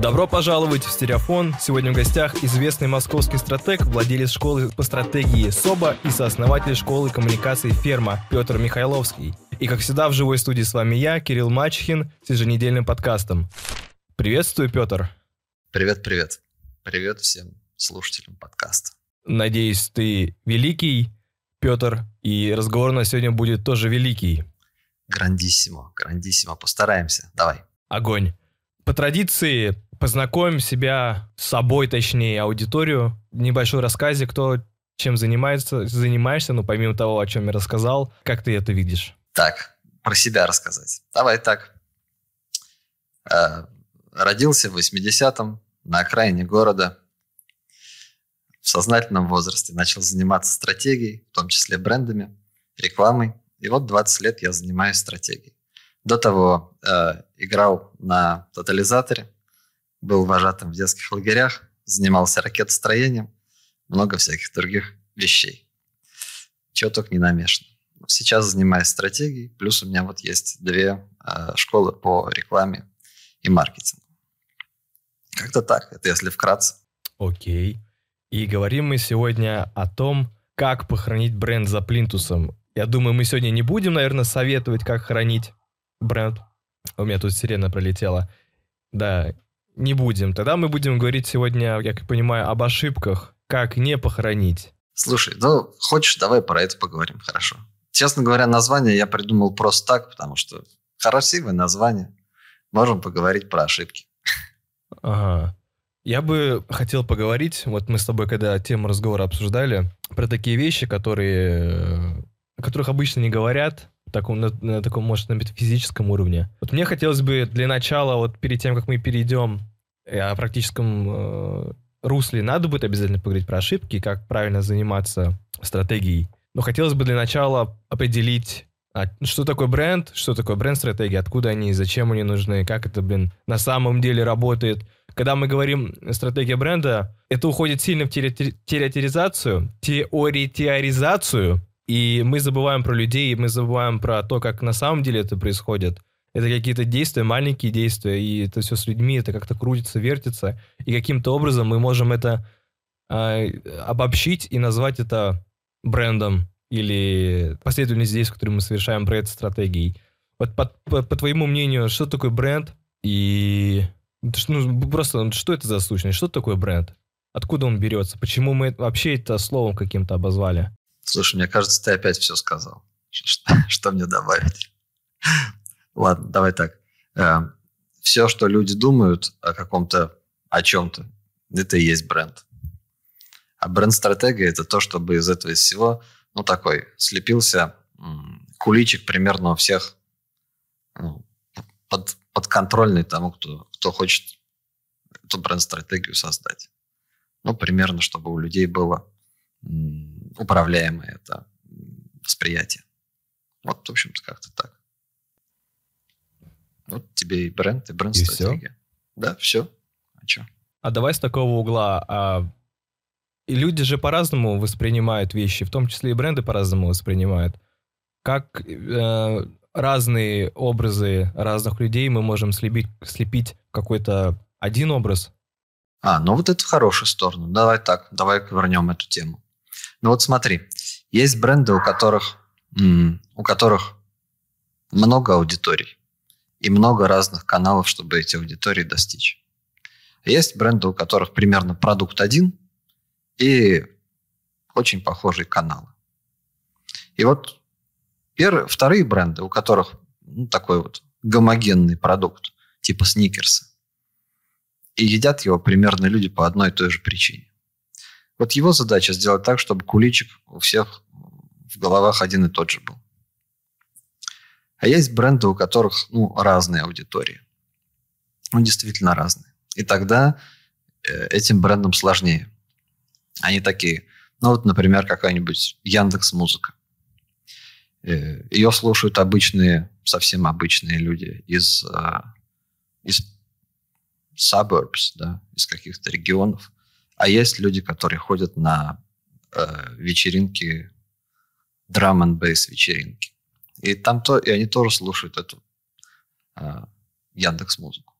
Добро пожаловать в Стереофон. Сегодня в гостях известный московский стратег, владелец школы по стратегии СОБА и сооснователь школы коммуникации «Ферма» Петр Михайловский. И, как всегда, в живой студии с вами я, Кирилл Мачхин, с еженедельным подкастом. Приветствую, Петр. Привет-привет. Привет всем слушателям подкаста. Надеюсь, ты великий, Петр, и разговор на сегодня будет тоже великий. Грандиссимо, грандиссимо. Постараемся. Давай. Огонь. По традиции познакомим себя с собой, точнее, аудиторию. Небольшой рассказе, кто чем занимается, занимаешься, ну, помимо того, о чем я рассказал, как ты это видишь? Так, про себя рассказать. Давай так. Э, родился в 80-м на окраине города. В сознательном возрасте начал заниматься стратегией, в том числе брендами, рекламой. И вот 20 лет я занимаюсь стратегией. До того э, играл на тотализаторе, был вожатым в детских лагерях, занимался ракетостроением, много всяких других вещей. Чего только не намешано. Сейчас занимаюсь стратегией, плюс у меня вот есть две э, школы по рекламе и маркетингу. Как-то так, это если вкратце. Окей. И говорим мы сегодня о том, как похоронить бренд за плинтусом. Я думаю, мы сегодня не будем, наверное, советовать, как хранить бренд. У меня тут сирена пролетела. Да, не будем. Тогда мы будем говорить сегодня, я как понимаю, об ошибках, как не похоронить. Слушай, ну, хочешь, давай про это поговорим, хорошо. Честно говоря, название я придумал просто так, потому что красивое название. Можем поговорить про ошибки. Ага. Я бы хотел поговорить, вот мы с тобой, когда тему разговора обсуждали, про такие вещи, которые, о которых обычно не говорят, таком, на, на таком, может, на метафизическом уровне. Вот мне хотелось бы для начала, вот перед тем, как мы перейдем э, о практическом э, русле, надо будет обязательно поговорить про ошибки, как правильно заниматься стратегией. Но хотелось бы для начала определить, а, что такое бренд, что такое бренд-стратегия, откуда они, зачем они нужны, как это, блин, на самом деле работает. Когда мы говорим стратегия бренда, это уходит сильно в теоретизацию, теоретизацию, и мы забываем про людей, мы забываем про то, как на самом деле это происходит. Это какие-то действия, маленькие действия, и это все с людьми, это как-то крутится, вертится. И каким-то образом мы можем это э, обобщить и назвать это брендом или последовательность действий, которые мы совершаем бренд стратегией. Вот по, по, по твоему мнению, что такое бренд? И ну, просто что это за сущность? Что такое бренд? Откуда он берется? Почему мы вообще это словом каким-то обозвали? Слушай, мне кажется, ты опять все сказал. Что, что мне добавить? Ладно, давай так. Э, все, что люди думают о каком-то, о чем-то, это и есть бренд. А бренд-стратегия – это то, чтобы из этого всего, ну, такой, слепился куличик примерно у всех ну, под, подконтрольный тому, кто, кто хочет эту бренд-стратегию создать. Ну, примерно, чтобы у людей было управляемое это восприятие. Вот, в общем-то, как-то так. Вот тебе и бренд, и бренд-стратегия. Да, все. А что? А давай с такого угла. А, и люди же по-разному воспринимают вещи, в том числе и бренды по-разному воспринимают. Как э, разные образы разных людей мы можем слепить, слепить какой-то один образ? А, ну вот это в хорошую сторону. Давай так, давай вернем эту тему. Ну вот смотри, есть бренды, у которых, у которых много аудиторий и много разных каналов, чтобы эти аудитории достичь. Есть бренды, у которых примерно продукт один и очень похожие каналы. И вот первые, вторые бренды, у которых ну, такой вот гомогенный продукт, типа сникерса, и едят его примерно люди по одной и той же причине. Вот его задача сделать так, чтобы куличик у всех в головах один и тот же был. А есть бренды, у которых ну, разные аудитории. Ну, действительно разные. И тогда э, этим брендам сложнее. Они такие, ну вот, например, какая-нибудь Яндекс Музыка. Э, Ее слушают обычные, совсем обычные люди из, э, из suburbs, да, из каких-то регионов. А есть люди, которые ходят на э, вечеринки, драм н бейс вечеринки. И там то, и они тоже слушают эту э, Яндекс Музыку.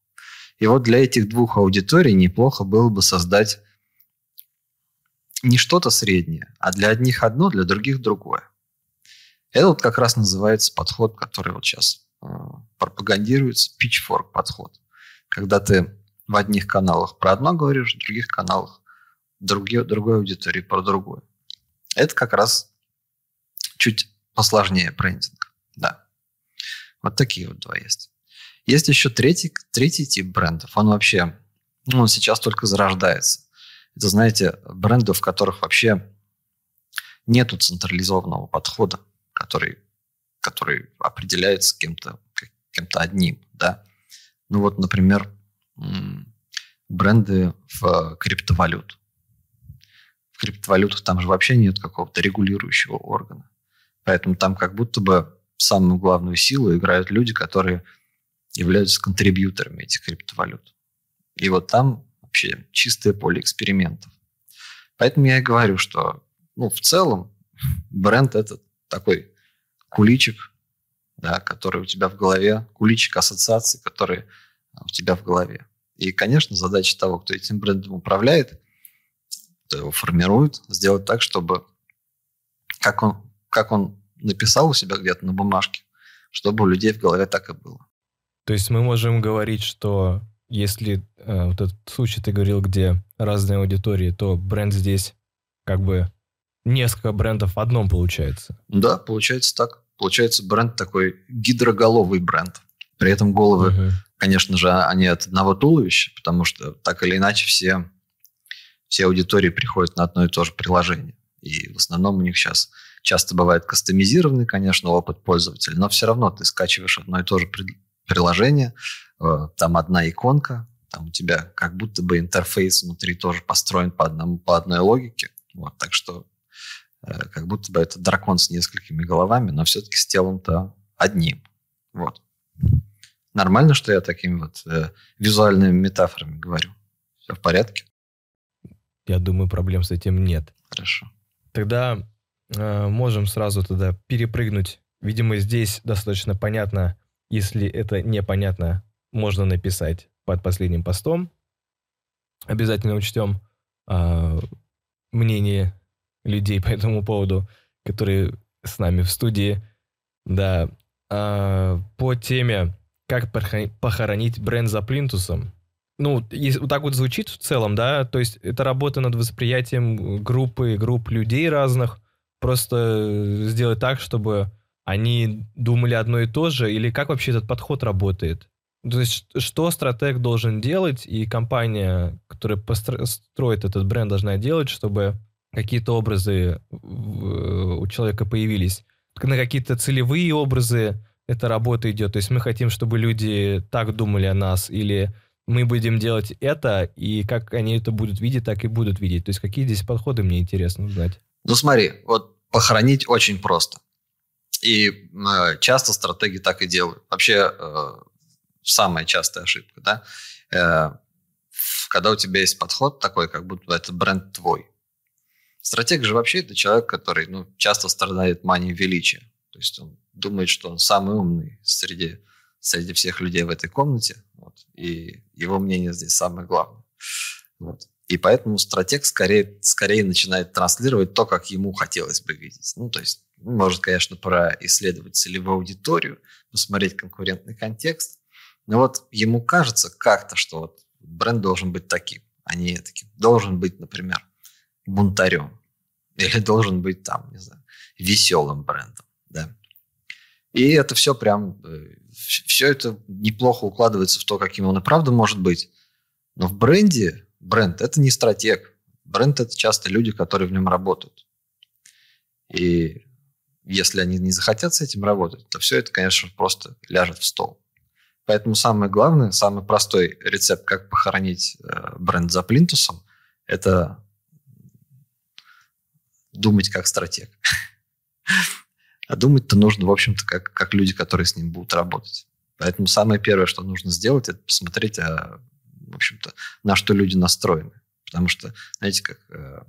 И вот для этих двух аудиторий неплохо было бы создать не что-то среднее, а для одних одно, для других другое. Это вот как раз называется подход, который вот сейчас э, пропагандируется, pitchfork подход. Когда ты в одних каналах про одно говоришь, в других каналах другие, другой аудитории про другое. Это как раз чуть посложнее брендинг. Да. Вот такие вот два есть. Есть еще третий, третий тип брендов. Он вообще, ну, он сейчас только зарождается. Это, знаете, бренды, в которых вообще нету централизованного подхода, который, который определяется кем-то кем-то одним, да. Ну вот, например, бренды в криптовалют. В криптовалютах там же вообще нет какого-то регулирующего органа. Поэтому там как будто бы самую главную силу играют люди, которые являются контрибьюторами этих криптовалют. И вот там вообще чистое поле экспериментов. Поэтому я и говорю, что ну, в целом бренд – это такой куличик, да, который у тебя в голове, куличик ассоциаций, который у тебя в голове. И, конечно, задача того, кто этим брендом управляет, кто его формирует, сделать так, чтобы как он, как он написал у себя где-то на бумажке, чтобы у людей в голове так и было. То есть мы можем говорить, что если э, вот этот случай ты говорил, где разные аудитории, то бренд здесь как бы несколько брендов в одном получается. Да, получается так. Получается бренд такой гидроголовый бренд. При этом головы, угу. конечно же, они от одного туловища, потому что так или иначе все, все аудитории приходят на одно и то же приложение. И в основном у них сейчас часто бывает кастомизированный, конечно, опыт пользователя, но все равно ты скачиваешь одно и то же приложение, Э, там одна иконка, там у тебя как будто бы интерфейс внутри тоже построен по, одному, по одной логике. Вот, так что э, как будто бы это дракон с несколькими головами, но все-таки с телом-то одним. Вот. Нормально, что я такими вот э, визуальными метафорами говорю? Все в порядке? Я думаю, проблем с этим нет. Хорошо. Тогда э, можем сразу туда перепрыгнуть. Видимо, здесь достаточно понятно, если это непонятно, можно написать под последним постом. Обязательно учтем э, мнение людей по этому поводу, которые с нами в студии. Да, э, по теме «Как похоронить бренд за плинтусом». Ну, вот так вот звучит в целом, да, то есть это работа над восприятием группы, групп людей разных, просто сделать так, чтобы они думали одно и то же, или как вообще этот подход работает? То есть, что стратег должен делать, и компания, которая построит этот бренд, должна делать, чтобы какие-то образы у человека появились. На какие-то целевые образы эта работа идет. То есть мы хотим, чтобы люди так думали о нас, или мы будем делать это, и как они это будут видеть, так и будут видеть. То есть какие здесь подходы, мне интересно узнать. Ну смотри, вот похоронить очень просто. И э, часто стратеги так и делают. Вообще э, самая частая ошибка, да, э, когда у тебя есть подход такой, как будто это бренд твой. Стратег же вообще это человек, который ну, часто страдает манией величия. То есть он думает, что он самый умный среди, среди всех людей в этой комнате. Вот, и его мнение здесь самое главное. Вот. И поэтому стратег скорее, скорее начинает транслировать то, как ему хотелось бы видеть. Ну, то есть, может, конечно, происследовать целевую аудиторию, посмотреть конкурентный контекст, но вот ему кажется как-то, что вот бренд должен быть таким, а не таким. Должен быть, например, бунтарем. Или должен быть там, не знаю, веселым брендом. Да? И это все прям, э, все это неплохо укладывается в то, каким он и правда может быть. Но в бренде, бренд – это не стратег. Бренд – это часто люди, которые в нем работают. И если они не захотят с этим работать, то все это, конечно, просто ляжет в стол. Поэтому самое главное, самый простой рецепт, как похоронить э, бренд за плинтусом, это думать как стратег. А думать-то нужно, в общем-то, как, как люди, которые с ним будут работать. Поэтому самое первое, что нужно сделать, это посмотреть, а, в общем-то, на что люди настроены. Потому что, знаете, как э,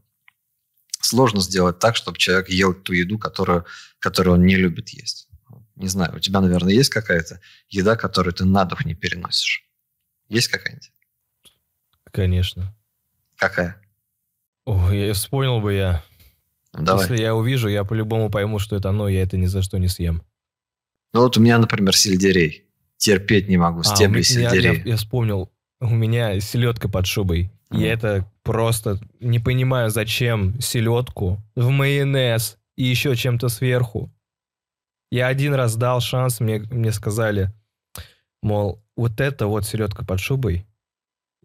сложно сделать так, чтобы человек ел ту еду, которую, которую он не любит есть. Не знаю, у тебя, наверное, есть какая-то еда, которую ты на дух не переносишь? Есть какая-нибудь? Конечно. Какая? О, я вспомнил бы я. Давай. Если я увижу, я по-любому пойму, что это оно, я это ни за что не съем. Ну вот у меня, например, сельдерей. Терпеть не могу, А, стебли меня- я, сельдерея. я вспомнил, у меня селедка под шубой. Мгм. Я это просто не понимаю, зачем селедку в майонез и еще чем-то сверху. Я один раз дал шанс, мне, мне сказали, мол, вот это вот селедка под шубой.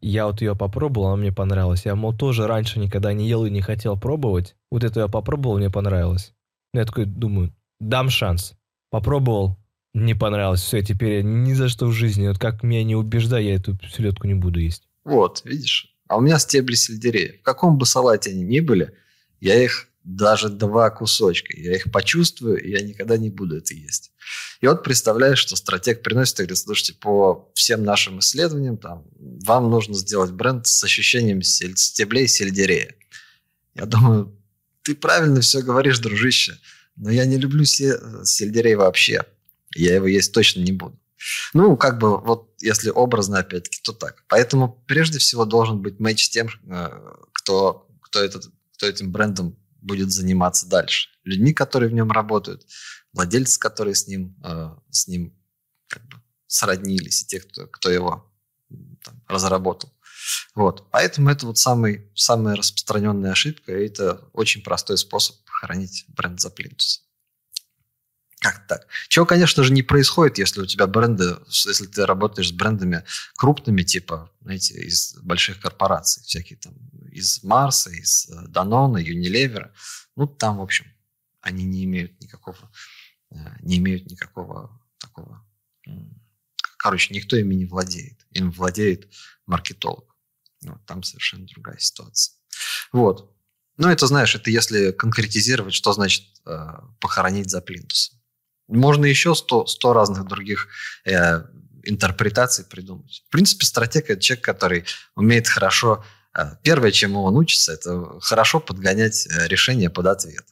Я вот ее попробовал, она мне понравилась. Я, мол, тоже раньше никогда не ел и не хотел пробовать. Вот это я попробовал, мне понравилось. Я такой думаю, дам шанс. Попробовал, не понравилось. Все, теперь ни за что в жизни, вот как меня не убеждай, я эту селедку не буду есть. Вот, видишь? А у меня стебли сельдерея. В каком бы салате они ни были, я их даже два кусочка, я их почувствую, и я никогда не буду это есть. И вот представляешь, что стратег приносит и говорит, слушайте, по всем нашим исследованиям, там, вам нужно сделать бренд с ощущением сель- стеблей сельдерея. Я думаю, ты правильно все говоришь, дружище, но я не люблю се- сельдерей вообще. Я его есть точно не буду. Ну, как бы, вот если образно, опять-таки, то так. Поэтому прежде всего должен быть матч с тем, э, кто, кто, этот, кто этим брендом будет заниматься дальше. Людьми, которые в нем работают, владельцы, которые с ним, э, с ним как бы сроднились, и те, кто, кто его там, разработал. Вот. Поэтому это вот самый, самая распространенная ошибка, и это очень простой способ похоронить бренд за плинтусом. Как так? Чего, конечно же, не происходит, если у тебя бренды, если ты работаешь с брендами крупными, типа, знаете, из больших корпораций, всякие там, из Марса, из э, Данона, Unilever. Ну, там, в общем, они не имеют никакого, э, не имеют никакого такого... Короче, никто ими не владеет. Им владеет маркетолог. Вот, там совершенно другая ситуация. Вот. Ну, это, знаешь, это если конкретизировать, что значит э, похоронить за плинтусом. Можно еще 100, 100 разных других э, интерпретаций придумать. В принципе, стратег – это человек, который умеет хорошо... э, первое, чему он учится, это хорошо подгонять э, решение под ответ.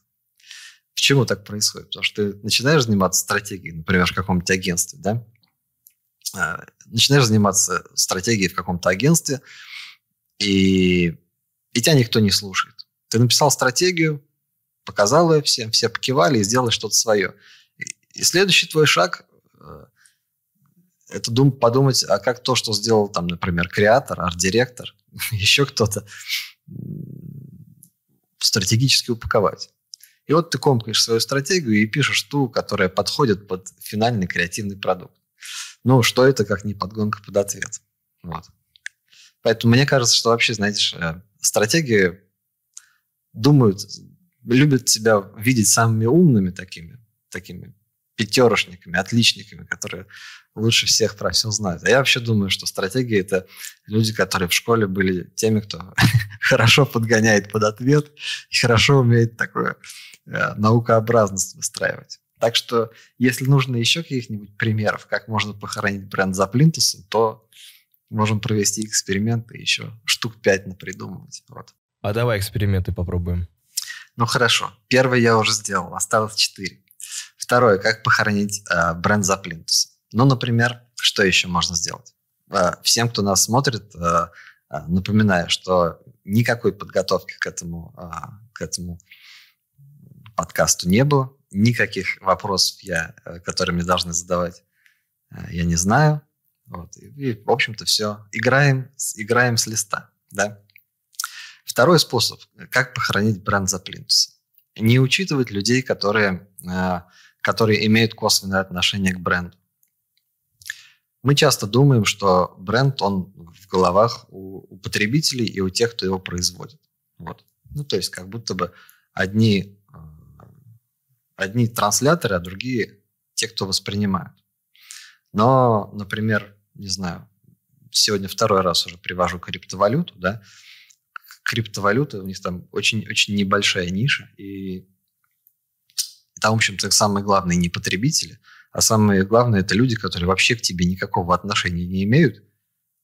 Почему так происходит? Потому что ты начинаешь заниматься стратегией, например, в каком-нибудь агентстве, да? Э, начинаешь заниматься стратегией в каком-то агентстве, и, и тебя никто не слушает. Ты написал стратегию, показал ее всем, все покивали и сделали что-то свое. И, следующий твой шаг э, это дум, подумать, а как то, что сделал там, например, креатор, арт-директор, еще кто-то, стратегически упаковать. И вот ты комкаешь свою стратегию и пишешь ту, которая подходит под финальный креативный продукт. Ну, что это, как не подгонка под ответ. Вот. Поэтому мне кажется, что вообще, знаешь, э, стратегии думают, любят себя видеть самыми умными такими, такими пятерошниками, отличниками, которые лучше всех про все знают. А я вообще думаю, что стратегии – это люди, которые в школе были теми, кто хорошо подгоняет под ответ и хорошо умеет такое э, наукообразность выстраивать. Так что, если нужно еще каких-нибудь примеров, как можно похоронить бренд за плинтусом, то можем провести эксперименты и еще штук пять напридумывать. Вот. А давай эксперименты попробуем. Ну хорошо. Первый я уже сделал, осталось четыре. Второе, как похоронить э, бренд за плинтусом. Ну, например, что еще можно сделать? Э, всем, кто нас смотрит, э, э, напоминаю, что никакой подготовки к этому, э, к этому подкасту не было. Никаких вопросов, я, э, которые мне должны задавать, э, я не знаю. Вот. И, и, в общем-то, все. Играем, играем с листа. Да? Второй способ, как похоронить бренд за плинтусом. Не учитывать людей, которые, э, которые имеют косвенное отношение к бренду. Мы часто думаем, что бренд, он в головах у, у потребителей и у тех, кто его производит. Вот. Ну, то есть как будто бы одни, э, одни трансляторы, а другие те, кто воспринимают. Но, например, не знаю, сегодня второй раз уже привожу криптовалюту, да, криптовалюта, у них там очень-очень небольшая ниша, и там, в общем-то, самые главные не потребители, а самые главные это люди, которые вообще к тебе никакого отношения не имеют,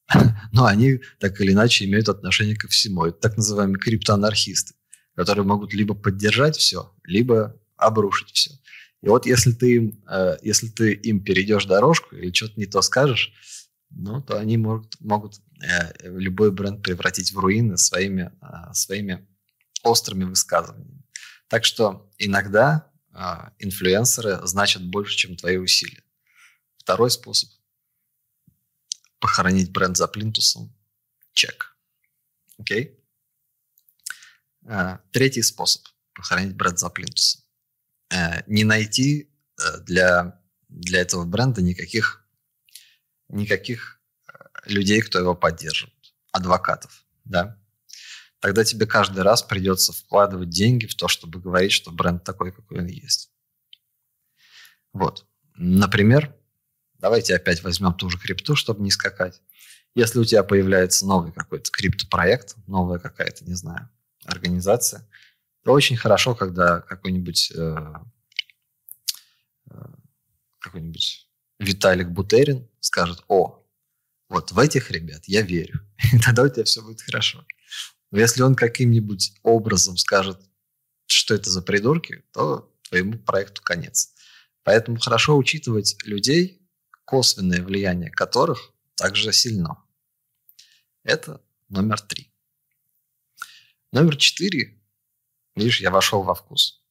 но они так или иначе имеют отношение ко всему. Это так называемые криптоанархисты, которые могут либо поддержать все, либо обрушить все. И вот если ты, им, э, если ты им перейдешь дорожку или что-то не то скажешь, ну, то они могут, могут э, любой бренд превратить в руины своими, э, своими острыми высказываниями. Так что иногда инфлюенсеры значат больше, чем твои усилия. Второй способ – похоронить бренд за плинтусом. Чек. Окей? Okay? Третий способ – похоронить бренд за плинтусом. Э, не найти э, для, для этого бренда никаких, никаких э, людей, кто его поддерживает, адвокатов, да, тогда тебе каждый раз придется вкладывать деньги в то, чтобы говорить, что бренд такой, какой он есть. Вот. Например, давайте опять возьмем ту же крипту, чтобы не скакать. Если у тебя появляется новый какой-то криптопроект, новая какая-то, не знаю, организация, очень хорошо, когда какой-нибудь э, э, какой-нибудь Виталик Бутерин скажет, о, вот в этих ребят я верю, и тогда у тебя все будет хорошо. Если он каким-нибудь образом скажет, что это за придурки, то твоему проекту конец. Поэтому хорошо учитывать людей, косвенное влияние которых также сильно. Это номер три. Номер четыре Видишь, я вошел во вкус.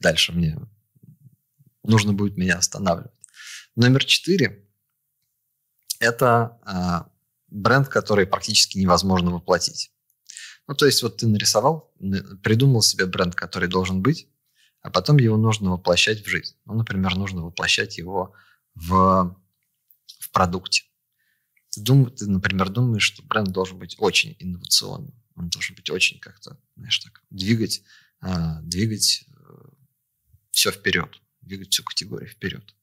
Дальше мне нужно будет меня останавливать. Номер четыре – это э, бренд, который практически невозможно воплотить. Ну, то есть вот ты нарисовал, придумал себе бренд, который должен быть, а потом его нужно воплощать в жизнь. Ну, например, нужно воплощать его в, в продукте. Ты, дум, ты, например, думаешь, что бренд должен быть очень инновационным. Он должен быть очень как-то, знаешь, так, двигать, а, двигать э, все вперед, двигать всю категорию вперед.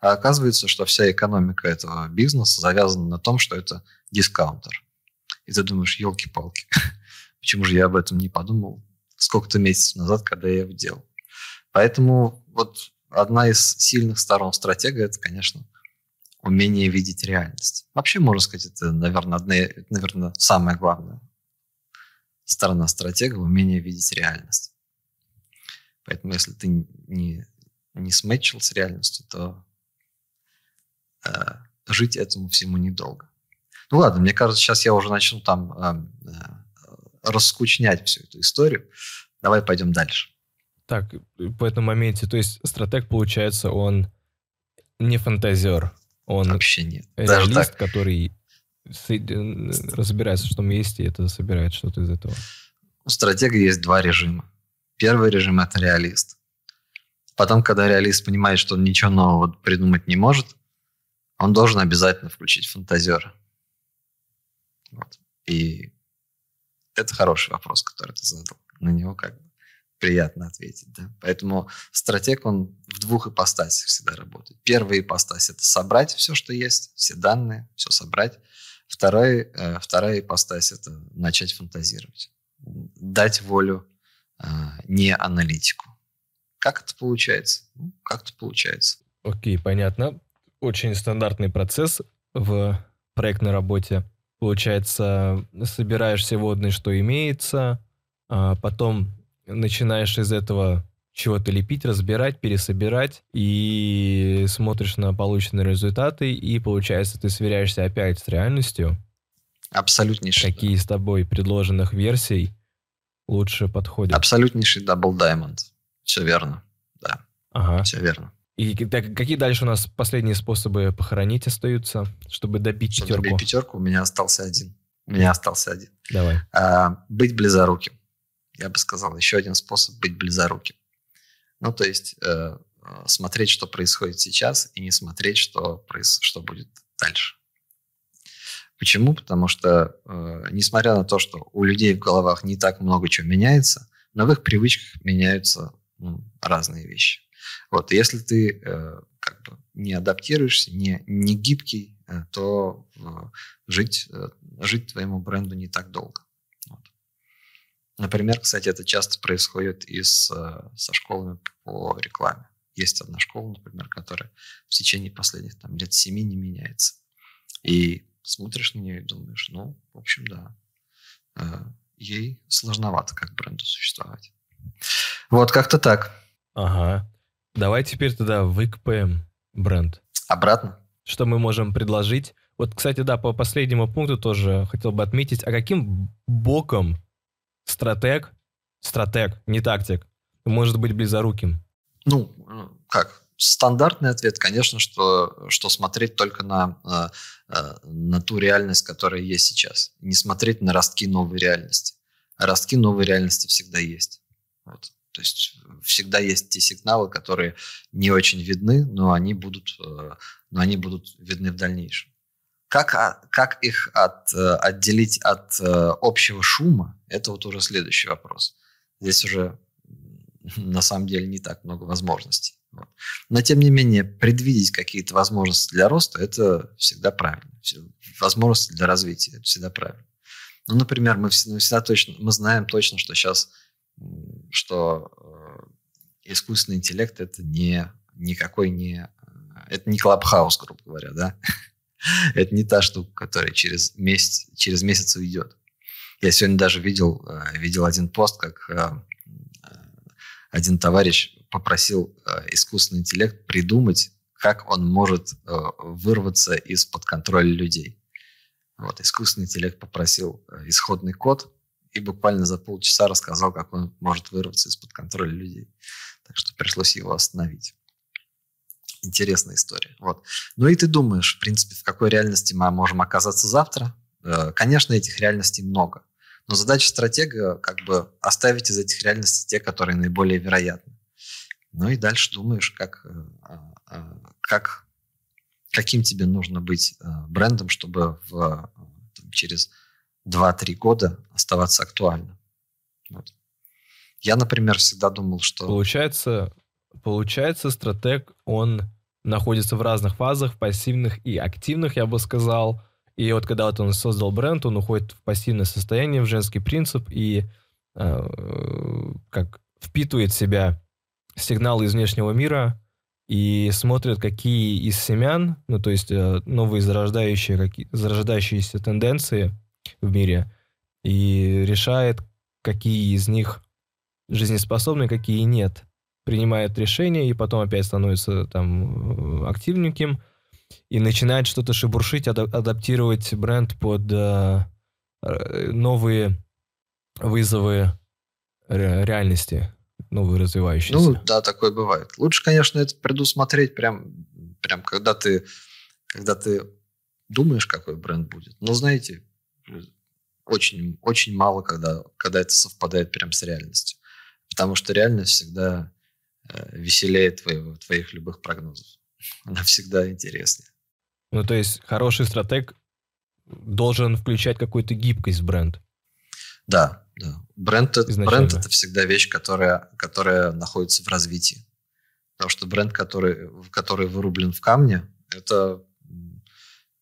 А оказывается, что вся экономика этого бизнеса завязана на том, что это дискаунтер. И ты думаешь, елки-палки, почему же я об этом не подумал сколько-то месяцев назад, когда я его делал. Поэтому вот одна из сильных сторон стратега – это, конечно, умение видеть реальность. Вообще, можно сказать, это, наверное, одна, наверное, самое главное сторона стратега – умение видеть реальность. Поэтому если ты не, не сметчил с реальностью, то э, жить этому всему недолго. Ну ладно, мне кажется, сейчас я уже начну там э, э, раскучнять всю эту историю. Давай пойдем дальше. Так, по этому моменте, то есть стратег, получается, он не фантазер, он Вообще нет. реалист, который разбирается, что есть, и это собирает что-то из этого. У стратега есть два режима. Первый режим – это реалист. Потом, когда реалист понимает, что он ничего нового придумать не может, он должен обязательно включить фантазера. Вот. И это хороший вопрос, который ты задал. На него как бы приятно ответить. Да? Поэтому стратег, он в двух ипостасях всегда работает. Первая ипостась – это собрать все, что есть, все данные, все собрать. Вторая, э, вторая ипостась – это начать фантазировать, дать волю э, не аналитику. Как это получается? Ну, как-то получается. Окей, понятно. Очень стандартный процесс в проектной работе. Получается, собираешь все водные, что имеется, а потом начинаешь из этого чего-то лепить, разбирать, пересобирать, и смотришь на полученные результаты, и получается, ты сверяешься опять с реальностью. Абсолютнейший. Какие да. с тобой предложенных версий лучше подходят. Абсолютнейший Double Diamond. Все верно, да. Ага. Все верно. И так, какие дальше у нас последние способы похоронить остаются, чтобы добить чтобы пятерку? добить пятерку, у меня остался один. У меня остался один. Давай. А, быть близоруким. Я бы сказал, еще один способ быть близоруким. Ну, то есть э, смотреть, что происходит сейчас, и не смотреть, что, проис... что будет дальше. Почему? Потому что, э, несмотря на то, что у людей в головах не так много чего меняется, но в их привычках меняются ну, разные вещи. Вот, если ты э, как бы не адаптируешься, не, не гибкий, э, то э, жить, э, жить твоему бренду не так долго. Например, кстати, это часто происходит и с, э, со школами по рекламе. Есть одна школа, например, которая в течение последних там, лет семи не меняется. И смотришь на нее и думаешь, ну, в общем, да, э, ей сложновато как бренду существовать. Вот как-то так. Ага. Давай теперь тогда выкопаем бренд. Обратно? Что мы можем предложить? Вот, кстати, да, по последнему пункту тоже хотел бы отметить, а каким боком стратег, стратег, не тактик, может быть близоруким? Ну, как? Стандартный ответ, конечно, что, что смотреть только на, э, э, на ту реальность, которая есть сейчас. Не смотреть на ростки новой реальности. Ростки новой реальности всегда есть. Вот. То есть всегда есть те сигналы, которые не очень видны, но они будут, э, но они будут видны в дальнейшем. Как, а, как их от, отделить от общего шума, это вот уже следующий вопрос. Здесь уже на самом деле не так много возможностей. Вот. Но, тем не менее, предвидеть какие-то возможности для роста – это всегда правильно. Возможности для развития – это всегда правильно. Ну, например, мы всегда, точно, мы знаем точно, что сейчас, что э, искусственный интеллект – это не, никакой не, э, это не клабхаус, грубо говоря, да? это не та штука, которая через месяц, через месяц уйдет. Я сегодня даже видел, э, видел один пост, как один товарищ попросил э, искусственный интеллект придумать, как он может э, вырваться из-под контроля людей. Вот, искусственный интеллект попросил э, исходный код и буквально за полчаса рассказал, как он может вырваться из-под контроля людей. Так что пришлось его остановить. Интересная история. Вот. Ну и ты думаешь, в принципе, в какой реальности мы можем оказаться завтра? Конечно, этих реальностей много. Но задача стратега как бы оставить из этих реальностей те, которые наиболее вероятны. Ну и дальше думаешь, как, э, а, а, как, каким тебе нужно быть э, брендом, чтобы в, там, через 2-3 года оставаться актуальным. Вот. Я, например, всегда думал, что... Получается, получается, стратег, он находится в разных фазах, пассивных и активных, я бы сказал. И вот когда вот он создал бренд, он уходит в пассивное состояние, в женский принцип и э, как впитывает в себя сигналы из внешнего мира и смотрит, какие из семян, ну то есть э, новые зарождающие, какие, зарождающиеся тенденции в мире, и решает, какие из них жизнеспособны, какие нет. Принимает решение и потом опять становится там э, активненьким и начинает что-то шебуршить, адаптировать бренд под э, новые вызовы реальности новые развивающиеся. Ну, да, такое бывает. Лучше, конечно, это предусмотреть прям, прям когда ты, когда ты думаешь, какой бренд будет. Но знаете, очень, очень мало, когда, когда это совпадает прям с реальностью. Потому что реальность всегда э, веселее твоего, твоих любых прогнозов. Она всегда интереснее. Ну, то есть хороший стратег должен включать какую-то гибкость в бренд. Да, да. Бренд, бренд это всегда вещь, которая, которая находится в развитии. Потому что бренд, который, который вырублен в камне, это,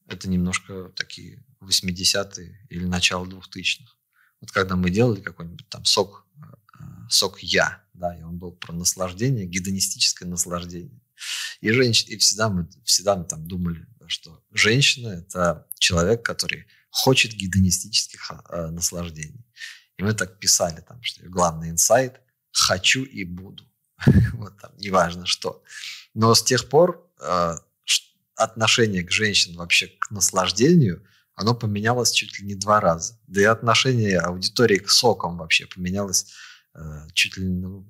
это немножко такие 80-е или начало 2000-х. Вот когда мы делали какой-нибудь там сок, э, сок Я, да, и он был про наслаждение, гедонистическое наслаждение. И, женщ... и всегда, мы, всегда мы там думали, что женщина – это человек, который хочет гедонистических э, наслаждений. И мы так писали, там, что главный инсайт – хочу и буду. вот там, неважно что. Но с тех пор э, отношение к женщинам вообще к наслаждению, оно поменялось чуть ли не два раза. Да и отношение аудитории к сокам вообще поменялось э, чуть, ли, ну,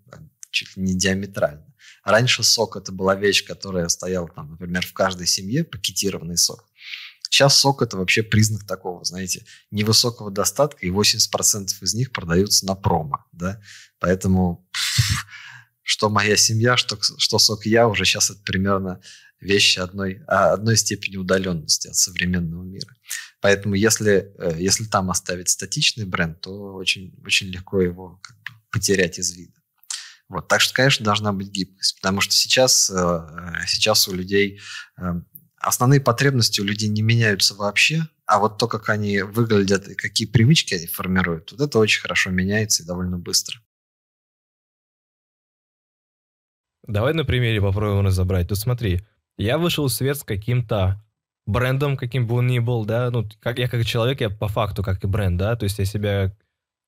чуть ли не диаметрально. Раньше сок это была вещь, которая стояла там, например, в каждой семье, пакетированный сок. Сейчас сок это вообще признак такого, знаете, невысокого достатка, и 80% из них продаются на промо, да, поэтому что моя семья, что, что сок я, уже сейчас это примерно вещи одной, а, одной степени удаленности от современного мира. Поэтому если, э, если там оставить статичный бренд, то очень, очень легко его как бы потерять из вида. Вот. Так что, конечно, должна быть гибкость, потому что сейчас, э, сейчас у людей э, основные потребности у людей не меняются вообще, а вот то, как они выглядят и какие привычки они формируют, вот это очень хорошо меняется и довольно быстро. Давай на примере попробуем разобрать. Тут смотри, я вышел в свет с каким-то брендом, каким бы он ни был, да, ну, как я как человек, я по факту как и бренд, да, то есть я себя,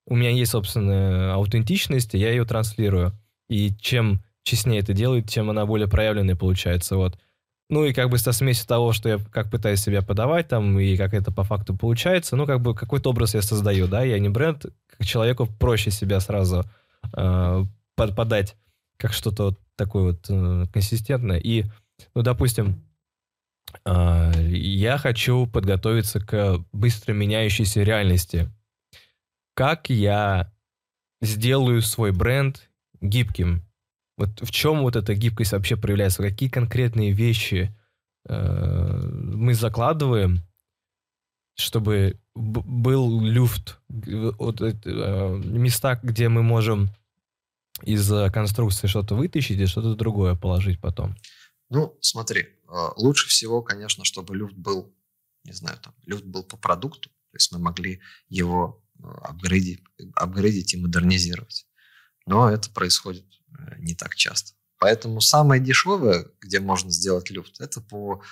у меня есть собственная аутентичность, и я ее транслирую. И чем честнее это делает, тем она более проявленная получается, вот. Ну и как бы со смесью того, что я как пытаюсь себя подавать там, и как это по факту получается, ну как бы какой-то образ я создаю, да, я не бренд, как человеку проще себя сразу э, подать как что-то вот такое вот э, консистентное. И, ну, допустим, я хочу подготовиться к быстро меняющейся реальности. Как я сделаю свой бренд гибким? Вот в чем вот эта гибкость вообще проявляется? Какие конкретные вещи э, мы закладываем, чтобы был люфт, вот, э, места, где мы можем из конструкции что-то вытащить и что-то другое положить потом? Ну, смотри, э, лучше всего, конечно, чтобы люфт был, не знаю, там, люфт был по продукту, то есть мы могли его э, апгрейдить, апгрейдить и модернизировать. Но это происходит Э, не так часто. Поэтому самое дешевое, где можно сделать люфт, это по,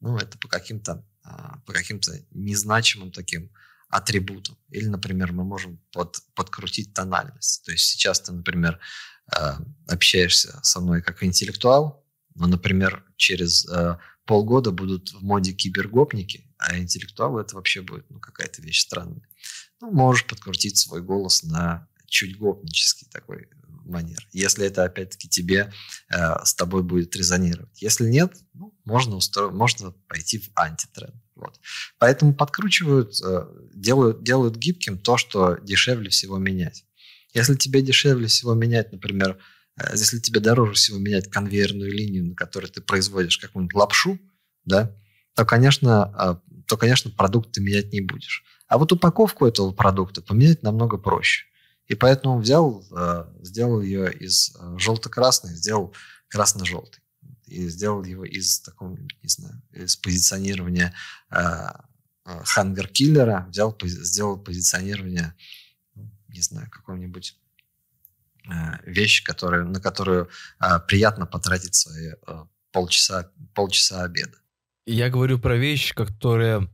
ну, это по каким-то а, по каким-то незначимым таким атрибутам. Или, например, мы можем под, подкрутить тональность. То есть сейчас ты, например, общаешься со мной как интеллектуал, но, например, через э, полгода будут в моде кибергопники, а интеллектуалы это вообще будет ну, какая-то вещь странная. Ну, можешь подкрутить свой голос на чуть гопнический такой манер. Если это, опять-таки, тебе, э, с тобой будет резонировать. Если нет, ну, можно, устро... можно пойти в антитренд. Вот. Поэтому подкручивают, э, делают, делают гибким то, что дешевле всего менять. Если тебе дешевле всего менять, например, э, если тебе дороже всего менять конвейерную линию, на которой ты производишь какую-нибудь лапшу, да, то, конечно, э, то, конечно, продукт ты менять не будешь. А вот упаковку этого продукта поменять намного проще. И поэтому взял, э, сделал ее из э, желто-красной, сделал красно-желтый. И сделал его из такого, не знаю, из позиционирования хангер-киллера, взял, сделал позиционирование, не знаю, какой-нибудь э, вещь, которую, на которую приятно потратить свои полчаса, полчаса обеда. Я говорю про вещь, которая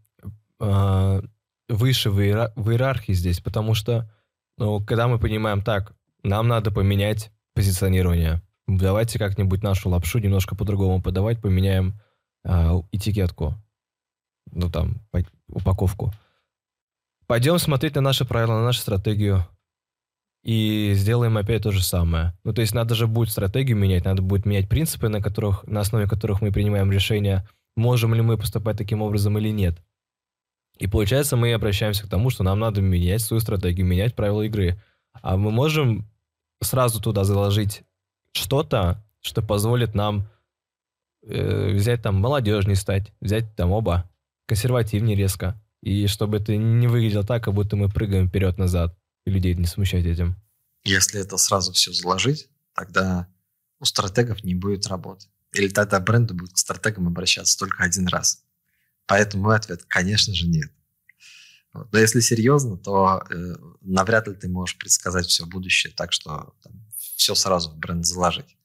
выше в иерархии здесь, потому что но когда мы понимаем, так, нам надо поменять позиционирование, давайте как-нибудь нашу лапшу немножко по-другому подавать, поменяем э, этикетку, ну там, упаковку. Пойдем смотреть на наши правила, на нашу стратегию и сделаем опять то же самое. Ну, то есть надо же будет стратегию менять, надо будет менять принципы, на, которых, на основе которых мы принимаем решение, можем ли мы поступать таким образом или нет. И получается, мы обращаемся к тому, что нам надо менять свою стратегию, менять правила игры. А мы можем сразу туда заложить что-то, что позволит нам э, взять там молодежней стать, взять там оба консервативнее резко. И чтобы это не выглядело так, как будто мы прыгаем вперед-назад. И людей не смущать этим. Если это сразу все заложить, тогда у стратегов не будет работы. Или тогда бренды будут к стратегам обращаться только один раз. Поэтому мой ответ, конечно же, нет. Вот. Но если серьезно, то э, навряд ли ты можешь предсказать все будущее так, что там, все сразу в бренд заложить.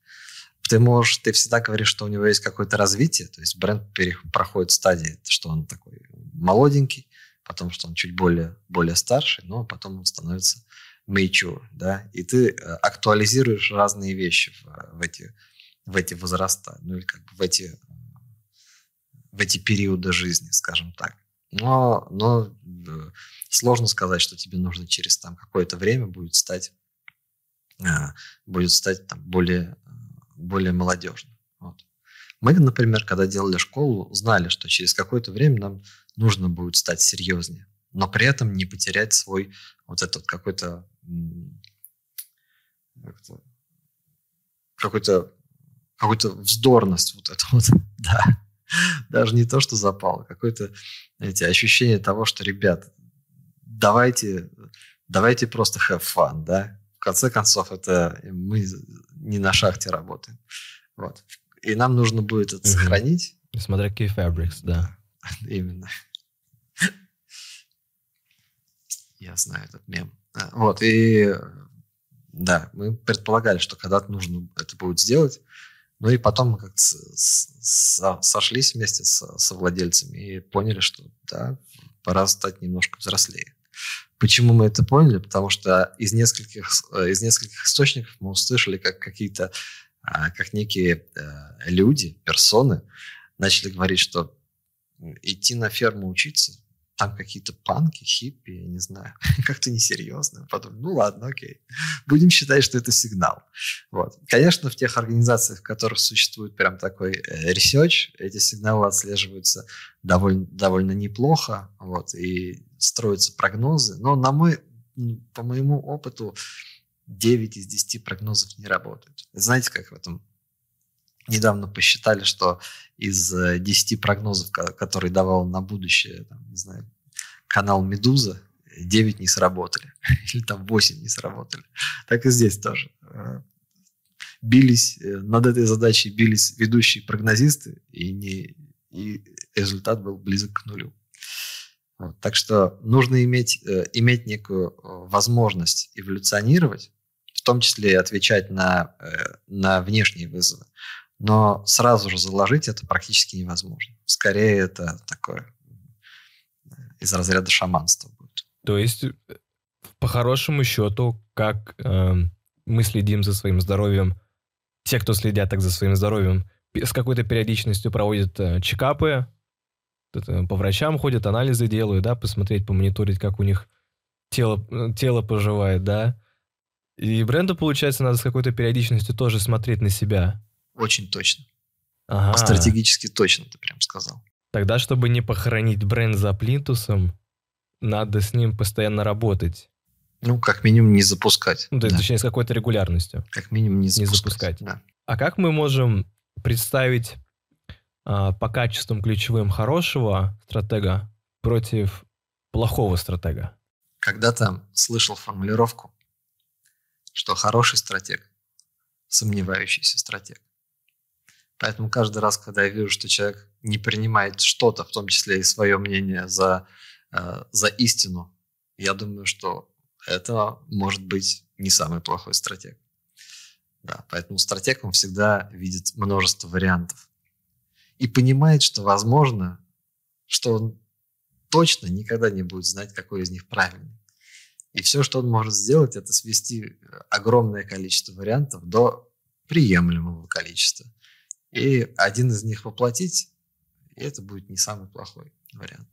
Ты можешь, ты всегда говоришь, что у него есть какое-то развитие, то есть бренд проходит стадии, что он такой молоденький, потом, что он чуть более, более старший, но потом он становится mature, да, и ты э, актуализируешь разные вещи в, в, эти, в эти возраста, ну или как бы в эти в эти периоды жизни, скажем так. Но, но э, сложно сказать, что тебе нужно через там какое-то время будет стать, а, будет стать там более, более молодежным. Мы, например, когда делали школу, знали, что через какое-то время нам нужно будет стать серьезнее, но при этом не потерять свой вот этот какой-то какой-то какую-то вздорность вот это вот, да. Даже не то, что запал, а какое-то, знаете, ощущение того, что, ребят, давайте, давайте просто have fun, да? В конце концов, это мы не на шахте работаем. Вот. И нам нужно будет это сохранить. Смотря какие fabrics, да. Именно. Я знаю этот мем. А, вот, и да, мы предполагали, что когда-то нужно это будет сделать, ну и потом мы как-то сошлись вместе с, со владельцами и поняли, что да, пора стать немножко взрослее. Почему мы это поняли? Потому что из нескольких, э, из нескольких источников мы услышали, как какие-то как некие э, люди, персоны начали говорить, что идти на ферму учиться, там какие-то панки, хиппи, я не знаю, как-то несерьезно. Потом, ну ладно, окей, будем считать, что это сигнал. Вот. Конечно, в тех организациях, в которых существует прям такой э, research, эти сигналы отслеживаются довольно, довольно неплохо, вот, и строятся прогнозы, но на мой, по моему опыту 9 из 10 прогнозов не работают. Знаете, как в этом недавно посчитали, что из 10 э, прогнозов, которые давал на будущее, там, не знаю, канал «Медуза», 9 не сработали. Или там 8 не сработали. Так и здесь тоже. Э, бились, э, над этой задачей бились ведущие прогнозисты, и, не, и результат был близок к нулю. Так что нужно иметь, иметь некую возможность эволюционировать, в том числе и отвечать на, на внешние вызовы но сразу же заложить это практически невозможно. Скорее это такое из разряда шаманства будет. То есть, э, по хорошему счету, как э, мы следим за своим здоровьем, те, кто следят так за своим здоровьем, с какой-то периодичностью проводят э, чекапы, по врачам ходят, анализы делают, да, посмотреть, помониторить, как у них тело, э, тело поживает, да. И бренду, получается, надо с какой-то периодичностью тоже смотреть на себя. Очень точно. Ага. Стратегически точно, ты прям сказал. Тогда, чтобы не похоронить бренд за плинтусом, надо с ним постоянно работать. Ну, как минимум, не запускать. Ну, то есть, да. точнее, с какой-то регулярностью. Как минимум, не запускать. Не запускать. Да. А как мы можем представить а, по качествам ключевым хорошего стратега против плохого стратега? Когда-то слышал формулировку, что хороший стратег – сомневающийся стратег. Поэтому каждый раз, когда я вижу, что человек не принимает что-то, в том числе и свое мнение за, э, за истину, я думаю, что это может быть не самый плохой стратег. Да, поэтому стратег, он всегда видит множество вариантов. И понимает, что возможно, что он точно никогда не будет знать, какой из них правильный. И все, что он может сделать, это свести огромное количество вариантов до приемлемого количества и один из них воплотить, и это будет не самый плохой вариант.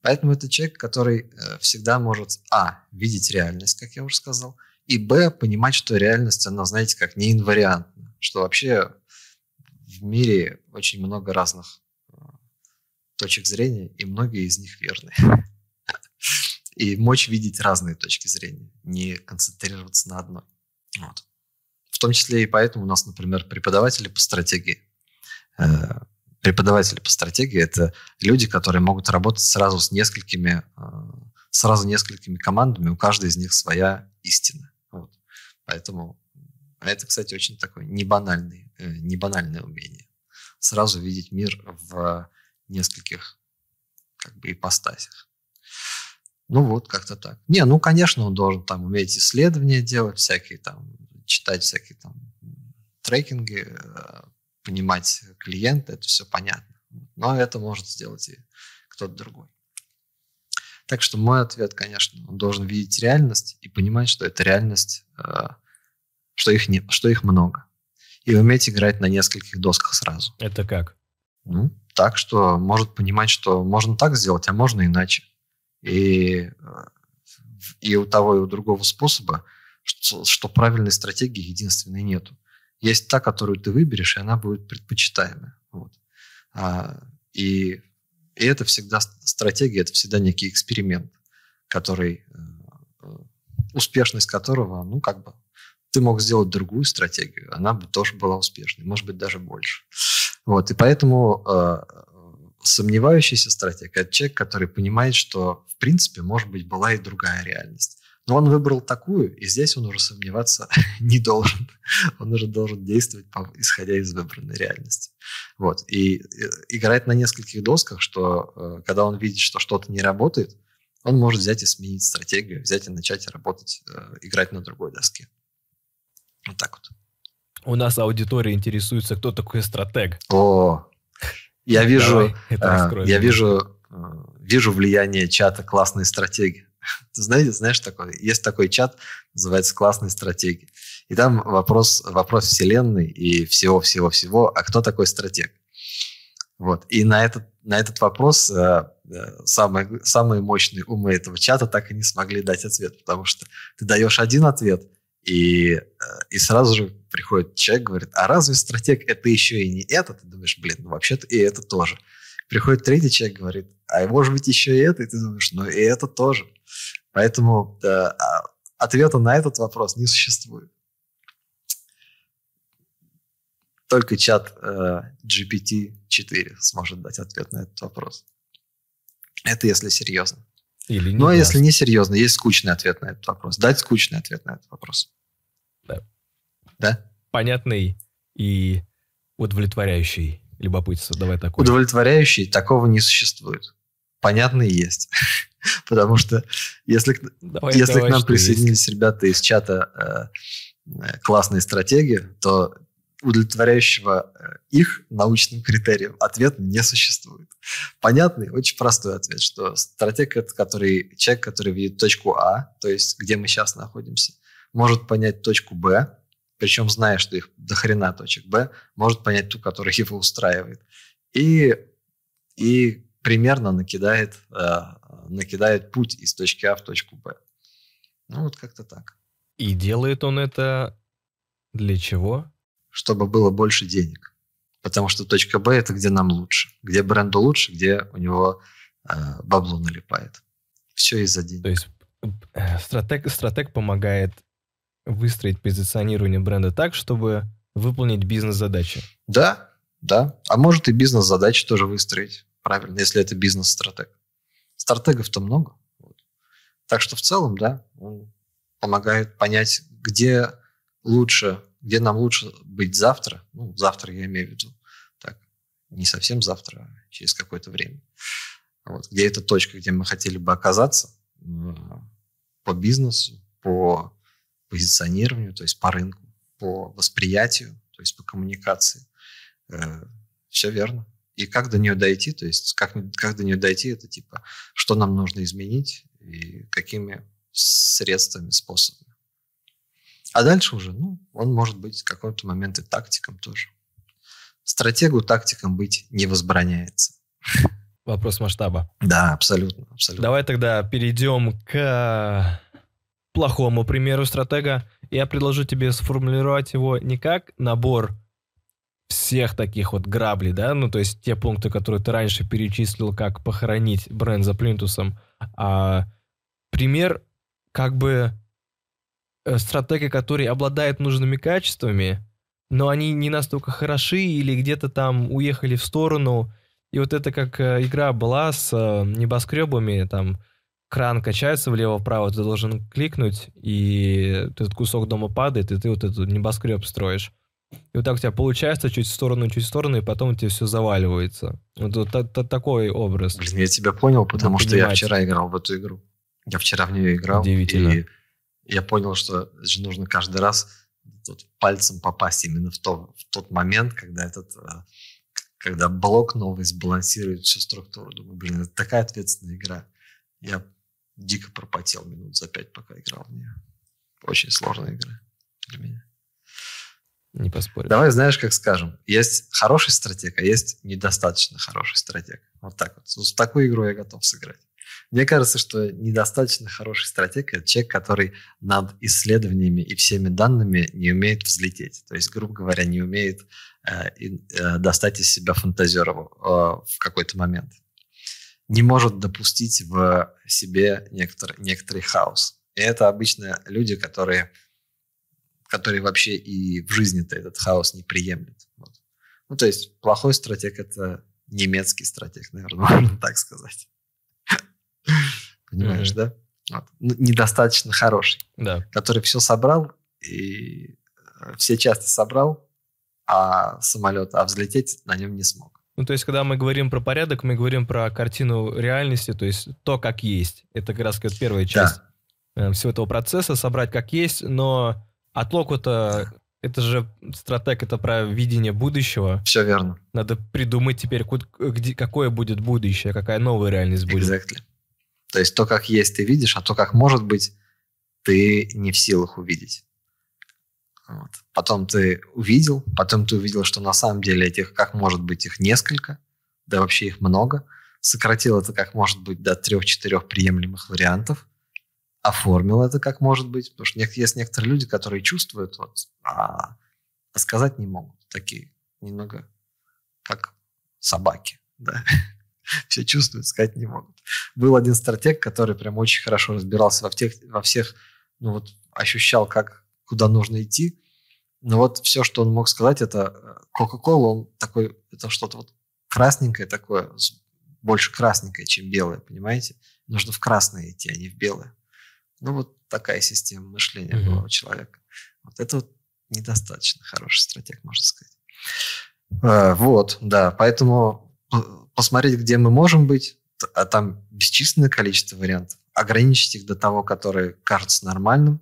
Поэтому это человек, который э, всегда может, а, видеть реальность, как я уже сказал, и, б, понимать, что реальность, она, знаете, как не инвариантна, что вообще в мире очень много разных э, точек зрения, и многие из них верны. И мочь видеть разные точки зрения, не концентрироваться на одной. Вот. В том числе и поэтому у нас, например, преподаватели по стратегии Э, преподаватели по стратегии – это люди, которые могут работать сразу с несколькими, э, сразу несколькими командами, у каждой из них своя истина. Вот. Поэтому это, кстати, очень такое небанальное, э, небанальное умение. Сразу видеть мир в нескольких как бы ипостасях. Ну вот, как-то так. Не, ну, конечно, он должен там уметь исследования делать, всякие там, читать всякие там трекинги, понимать клиента, это все понятно. Но это может сделать и кто-то другой. Так что мой ответ, конечно, он должен видеть реальность и понимать, что это реальность, э, что их, не, что их много. И уметь играть на нескольких досках сразу. Это как? Ну, так, что может понимать, что можно так сделать, а можно иначе. И, и у того, и у другого способа, что, что правильной стратегии единственной нету. Есть та, которую ты выберешь, и она будет предпочитаемая. Вот. А, и, и это всегда стратегия, это всегда некий эксперимент, который, э, успешность которого, ну, как бы, ты мог сделать другую стратегию, она бы тоже была успешной, может быть, даже больше. Вот, и поэтому э, сомневающийся стратег – это человек, который понимает, что, в принципе, может быть, была и другая реальность. Но он выбрал такую, и здесь он уже сомневаться не должен. Он уже должен действовать, исходя из выбранной реальности. Вот. И играть на нескольких досках, что э, когда он видит, что что-то не работает, он может взять и сменить стратегию, взять и начать работать, э, играть на другой доске. Вот так вот. У нас аудитория интересуется, кто такой стратег. О, я вижу, Давай, я вижу, вижу влияние чата классной стратегии. Знаете, знаешь, такой, есть такой чат, называется «Классные стратегии». И там вопрос, вопрос вселенной и всего-всего-всего, а кто такой стратег? Вот. И на этот, на этот вопрос э, э, самые, самые мощные умы этого чата так и не смогли дать ответ, потому что ты даешь один ответ, и, э, и сразу же приходит человек, говорит, а разве стратег это еще и не это? Ты думаешь, блин, ну вообще-то и это тоже. Приходит третий человек, говорит, а может быть еще и это? И ты думаешь, ну и это тоже. Поэтому да, ответа на этот вопрос не существует. Только чат э, GPT-4 сможет дать ответ на этот вопрос. Это если серьезно. Или не ну, а если не серьезно, есть скучный ответ на этот вопрос. Дать скучный ответ на этот вопрос. Да. Да? Понятный и удовлетворяющий любопытство. Давай такой. Удовлетворяющий такого не существует. Понятный есть. Потому что если, давай, если давай, к нам присоединились есть. ребята из чата э, классные стратегии, то удовлетворяющего э, их научным критериям ответ не существует. Понятный, очень простой ответ, что стратег это который, человек, который видит точку А, то есть где мы сейчас находимся, может понять точку Б, причем зная, что их до хрена точек Б, может понять ту, которая его устраивает. И, и примерно накидает, э, накидает путь из точки А в точку Б. Ну, вот как-то так. И делает он это для чего? Чтобы было больше денег. Потому что точка Б – это где нам лучше. Где бренду лучше, где у него э, бабло налипает. Все из-за денег. То есть э, стратег, стратег помогает выстроить позиционирование бренда так, чтобы выполнить бизнес-задачи. Да, да. А может и бизнес-задачи тоже выстроить. Правильно, если это бизнес-стратег. Стратегов-то много. Вот. Так что в целом, да, он помогает понять, где лучше где нам лучше быть завтра, ну, завтра я имею в виду, так, не совсем завтра, а через какое-то время. Вот, где эта точка, где мы хотели бы оказаться по бизнесу, по позиционированию, то есть по рынку, по восприятию, то есть по коммуникации. Э, все верно. И как до нее дойти, то есть как, как до нее дойти, это типа, что нам нужно изменить и какими средствами, способами. А дальше уже, ну, он может быть в какой-то момент и тактиком тоже. Стратегу тактиком быть не возбраняется. Вопрос масштаба. Да, абсолютно, абсолютно. Давай тогда перейдем к плохому примеру стратега. Я предложу тебе сформулировать его не как набор всех таких вот граблей, да, ну то есть те пункты, которые ты раньше перечислил, как похоронить бренд за плинтусом, а пример как бы Э, стратеги, которые обладают нужными качествами, но они не настолько хороши или где-то там уехали в сторону. И вот это как э, игра была с э, небоскребами, там кран качается влево-вправо, ты должен кликнуть, и этот кусок дома падает, и ты вот этот небоскреб строишь. И вот так у тебя получается чуть в сторону, чуть в сторону, и потом у тебя все заваливается. Вот, вот, вот такой образ. Блин, я тебя понял, потому что я вчера играл в эту игру. Я вчера в нее играл. Удивительно. И я понял, что же нужно каждый раз тут пальцем попасть именно в, то, в тот момент, когда этот э, когда блок новый сбалансирует всю структуру. Думаю, блин, это такая ответственная игра. Я дико пропотел минут за пять, пока играл в нее. Очень сложная игра для меня. Не поспорю. Давай, знаешь, как скажем. Есть хороший стратег, а есть недостаточно хороший стратег. Вот так вот. В такую игру я готов сыграть. Мне кажется, что недостаточно хороший стратег – это человек, который над исследованиями и всеми данными не умеет взлететь. То есть, грубо говоря, не умеет э, э, достать из себя фантазера э, в какой-то момент. Не может допустить в себе некоторый, некоторый хаос. И это обычно люди, которые, которые вообще и в жизни-то этот хаос не приемлют. Вот. Ну, то есть плохой стратег – это немецкий стратег, наверное, можно так сказать. Понимаешь, да? Вот. Недостаточно хороший. Да. Который все собрал и э, все части собрал, а самолет, а взлететь на нем не смог. Ну, то есть, когда мы говорим про порядок, мы говорим про картину реальности, то есть то, как есть. Это как раз как первая часть да. Э, всего этого процесса, собрать как есть, но отлоку-то это же стратег, это про видение будущего. Все верно. Надо придумать теперь, где, какое будет будущее, какая новая реальность будет. Exactly. То есть то, как есть, ты видишь, а то, как может быть, ты не в силах увидеть. Вот. Потом ты увидел, потом ты увидел, что на самом деле этих, как может быть, их несколько, да вообще их много. Сократил это как может быть до трех-четырех приемлемых вариантов. Оформил это как может быть. Потому что есть некоторые люди, которые чувствуют, вот, а, а сказать не могут. Такие немного как собаки. Да? Все чувствуют, сказать не могут. Был один стратег, который прям очень хорошо разбирался во, всех, во всех, ну вот ощущал, как куда нужно идти. Но вот все, что он мог сказать, это Coca-Cola, он такой, это что-то вот красненькое такое, больше красненькое, чем белое, понимаете? Нужно в красное идти, а не в белое. Ну, вот такая система мышления mm-hmm. была у человека. Вот это вот недостаточно хороший стратег, можно сказать. А, вот, да, поэтому посмотреть, где мы можем быть, а там бесчисленное количество вариантов. Ограничить их до того, который кажется нормальным.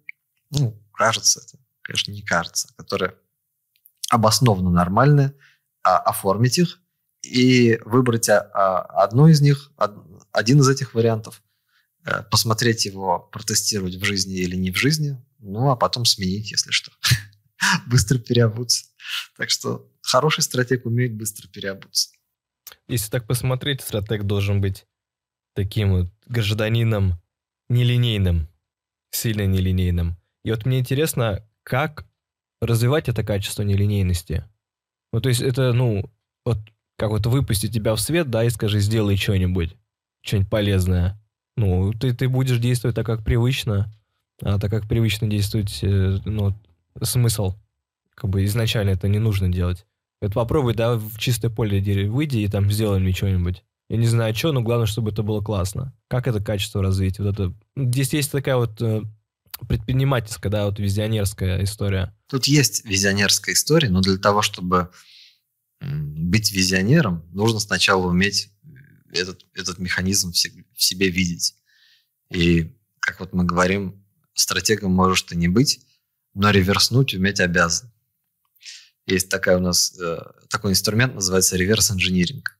Ну, кажется, это, конечно, не кажется, которое обоснованно нормальное, а оформить их и выбрать а, а, одну из них, один из этих вариантов, э, посмотреть его, протестировать в жизни или не в жизни, ну, а потом сменить, если что. Быстро переобуться. Так что хороший стратег умеет быстро переобуться. Если так посмотреть, стратег должен быть таким вот гражданином нелинейным, сильно нелинейным. И вот мне интересно, как развивать это качество нелинейности. Ну, то есть это, ну, вот как вот выпустить тебя в свет, да, и скажи, сделай что-нибудь, что-нибудь полезное. Ну, ты, ты будешь действовать так, как привычно, а так, как привычно действовать, э, ну, смысл. Как бы изначально это не нужно делать. Вот попробуй, да, в чистое поле выйди и там сделай мне что-нибудь. Я не знаю, что, но главное, чтобы это было классно. Как это качество развить? Вот это... Здесь есть такая вот э, предпринимательская, да, вот визионерская история. Тут есть визионерская история, но для того, чтобы быть визионером, нужно сначала уметь этот, этот механизм в себе видеть. И, как вот мы говорим, стратегом можешь ты не быть, но реверснуть уметь обязан. Есть такая у нас, э, такой инструмент, называется реверс-инжиниринг.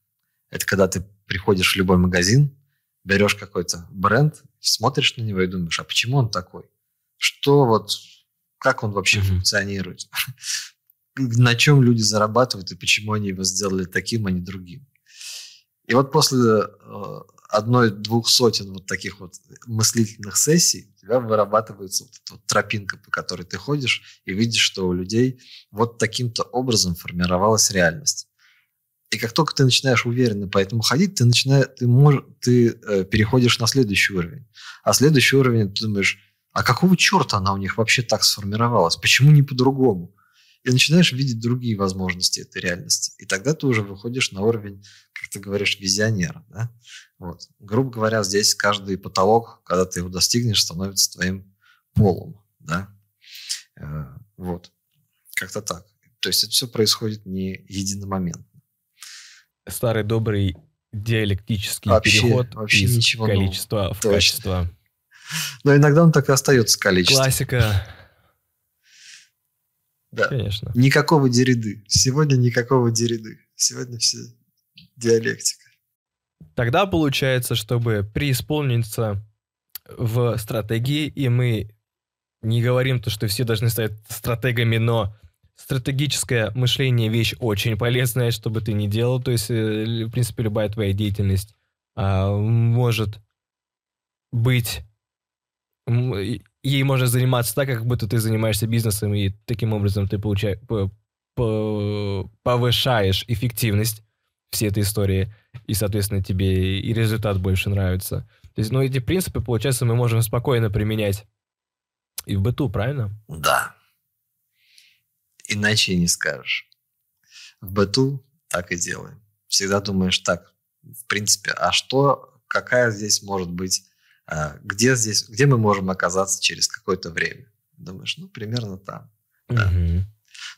Это когда ты приходишь в любой магазин, берешь какой-то бренд, смотришь на него и думаешь, а почему он такой? Что вот, как он вообще mm-hmm. функционирует? на чем люди зарабатывают и почему они его сделали таким, а не другим. И вот после э, одной-двух сотен вот таких вот мыслительных сессий у тебя вырабатывается вот эта вот тропинка, по которой ты ходишь и видишь, что у людей вот таким-то образом формировалась реальность. И как только ты начинаешь уверенно по этому ходить, ты, начинаешь, ты, можешь, ты э, переходишь на следующий уровень. А следующий уровень ты думаешь, а какого черта она у них вообще так сформировалась? Почему не по-другому? И начинаешь видеть другие возможности этой реальности. И тогда ты уже выходишь на уровень, как ты говоришь, визионера. Да? Вот. Грубо говоря, здесь каждый потолок, когда ты его достигнешь, становится твоим полом. Да? Э, вот. Как-то так. То есть это все происходит не единомоментно. Старый добрый диалектический вообще, переход вообще из ничего количества нового. в Точно. качество. Но иногда он так и остается количеством. Классика. Да. Конечно. Никакого дериды. Сегодня никакого дериды. Сегодня все диалектика. Тогда получается, чтобы преисполниться в стратегии, и мы не говорим то, что все должны стать стратегами, но стратегическое мышление вещь очень полезная, чтобы ты не делал. То есть, э, в принципе, любая твоя деятельность а, может быть ей можно заниматься так, как будто ты занимаешься бизнесом, и таким образом ты получаешь, повышаешь эффективность всей этой истории, и, соответственно, тебе и результат больше нравится. То есть, ну, эти принципы, получается, мы можем спокойно применять и в быту, правильно? Да. Иначе и не скажешь. В быту так и делаем. Всегда думаешь так, в принципе, а что, какая здесь может быть где здесь, где мы можем оказаться через какое-то время. Думаешь, ну, примерно там. Да. Угу.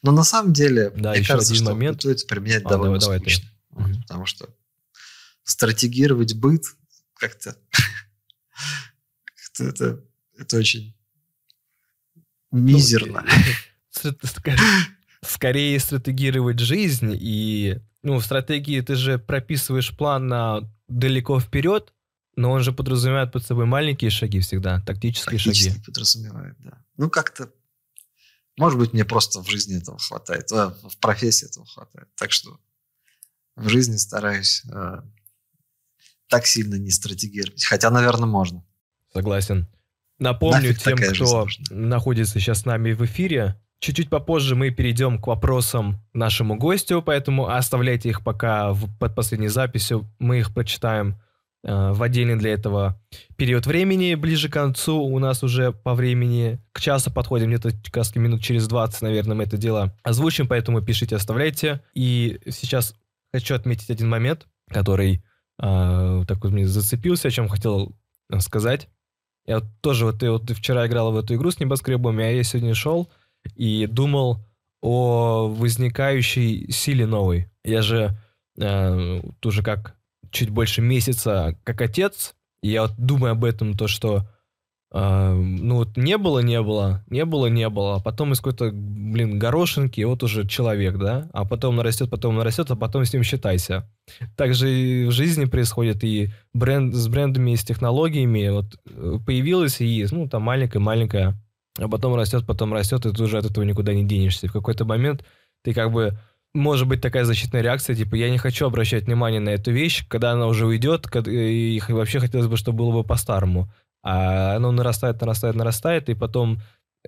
Но на самом деле, да, мне кажется, что момент. применять а, довольно давай, скучно. Давай угу. Потому что стратегировать быт как-то это, это очень мизерно. Скорее стратегировать жизнь и ну, в стратегии ты же прописываешь план на далеко вперед, но он же подразумевает под собой маленькие шаги всегда, тактические Тактически шаги. подразумевает, да. Ну, как-то Может быть, мне просто в жизни этого хватает, а в профессии этого хватает. Так что в жизни стараюсь э, так сильно не стратегировать. Хотя, наверное, можно. Согласен. Напомню Нафиг тем, кто находится сейчас с нами в эфире, Чуть-чуть попозже мы перейдем к вопросам нашему гостю, поэтому оставляйте их пока в, под последней записью. Мы их прочитаем в отдельный для этого период времени. Ближе к концу у нас уже по времени к часу подходим, где-то как минут через 20, наверное, мы это дело озвучим, поэтому пишите, оставляйте. И сейчас хочу отметить один момент, который э, так вот мне зацепился, о чем хотел сказать. Я вот тоже, вот ты, вот вчера играл в эту игру с небоскребами, а я сегодня шел, и думал о возникающей силе новой. Я же э, тоже как чуть больше месяца как отец, и я вот думаю об этом, то, что э, ну вот не было, не было, не было, не было, а потом из какой-то, блин, горошинки, вот уже человек, да, а потом нарастет, потом нарастет, а потом с ним считайся. Так же и в жизни происходит, и бренд, с брендами, и с технологиями, вот э, появилась и ну, там маленькая-маленькая а потом растет, потом растет, и ты уже от этого никуда не денешься. И в какой-то момент ты как бы может быть такая защитная реакция, типа, я не хочу обращать внимание на эту вещь, когда она уже уйдет, и вообще хотелось бы, чтобы было бы по-старому. А оно нарастает, нарастает, нарастает, и потом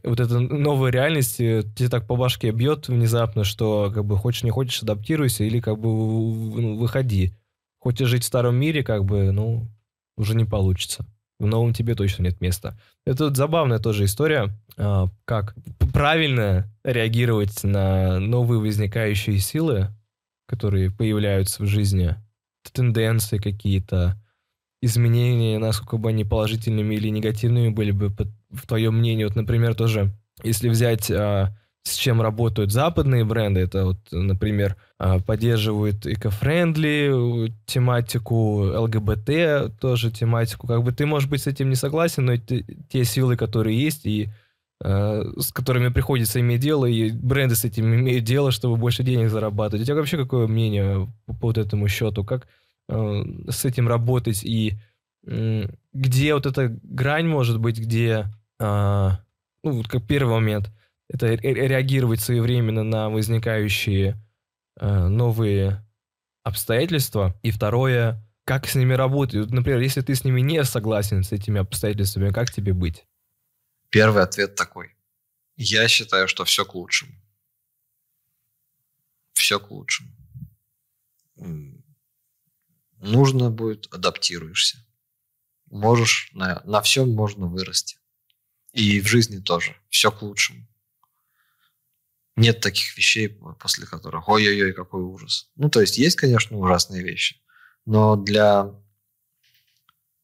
вот эта новая реальность э, тебе так по башке бьет внезапно, что как бы хочешь не хочешь, адаптируйся или как бы ну, выходи. Хочешь жить в старом мире, как бы, ну, уже не получится в новом тебе точно нет места. Это вот забавная тоже история, а, как правильно реагировать на новые возникающие силы, которые появляются в жизни, тенденции какие-то, изменения, насколько бы они положительными или негативными были бы, в твоем мнении. Вот, например, тоже, если взять а, с чем работают западные бренды. Это вот, например, а, поддерживают эко-френдли тематику, ЛГБТ тоже тематику. Как бы ты, может быть, с этим не согласен, но это те силы, которые есть, и а, с которыми приходится иметь дело, и бренды с этим имеют дело, чтобы больше денег зарабатывать. У тебя вообще какое мнение по, по вот этому счету? Как э, с этим работать и э, где вот эта грань может быть, где, э, ну, вот как первый момент, это реагировать своевременно на возникающие э, новые обстоятельства. И второе, как с ними работать. Например, если ты с ними не согласен, с этими обстоятельствами, как тебе быть? Первый ответ такой. Я считаю, что все к лучшему. Все к лучшему. Нужно будет, адаптируешься. Можешь, на, на всем можно вырасти. И в жизни тоже. Все к лучшему. Нет таких вещей, после которых ой-ой-ой, какой ужас. Ну, то есть есть, конечно, ужасные вещи, но для,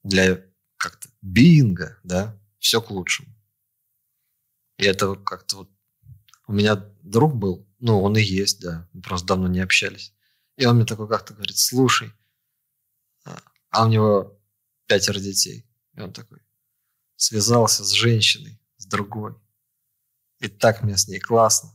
для как-то бинга, да, все к лучшему. И это как-то вот... У меня друг был, ну, он и есть, да, мы просто давно не общались. И он мне такой как-то говорит, слушай, а, а у него пятеро детей. И он такой связался с женщиной, с другой. И так мне с ней классно.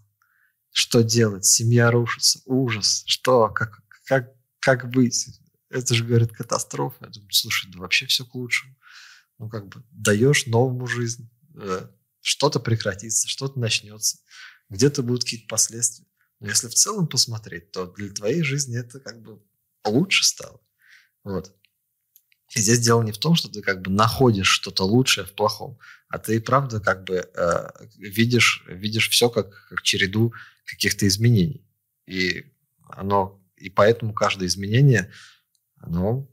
Что делать? Семья рушится. Ужас. Что? Как, как, как быть? Это же, говорит, катастрофа. Я думаю, слушай, да вообще все к лучшему. Ну, как бы даешь новому жизнь. Э, что-то прекратится, что-то начнется. Где-то будут какие-то последствия. Но если в целом посмотреть, то для твоей жизни это как бы лучше стало. Вот. И здесь дело не в том, что ты как бы находишь что-то лучшее в плохом, а ты правда как бы э, видишь, видишь все как, как череду каких-то изменений. И оно, и поэтому каждое изменение, оно,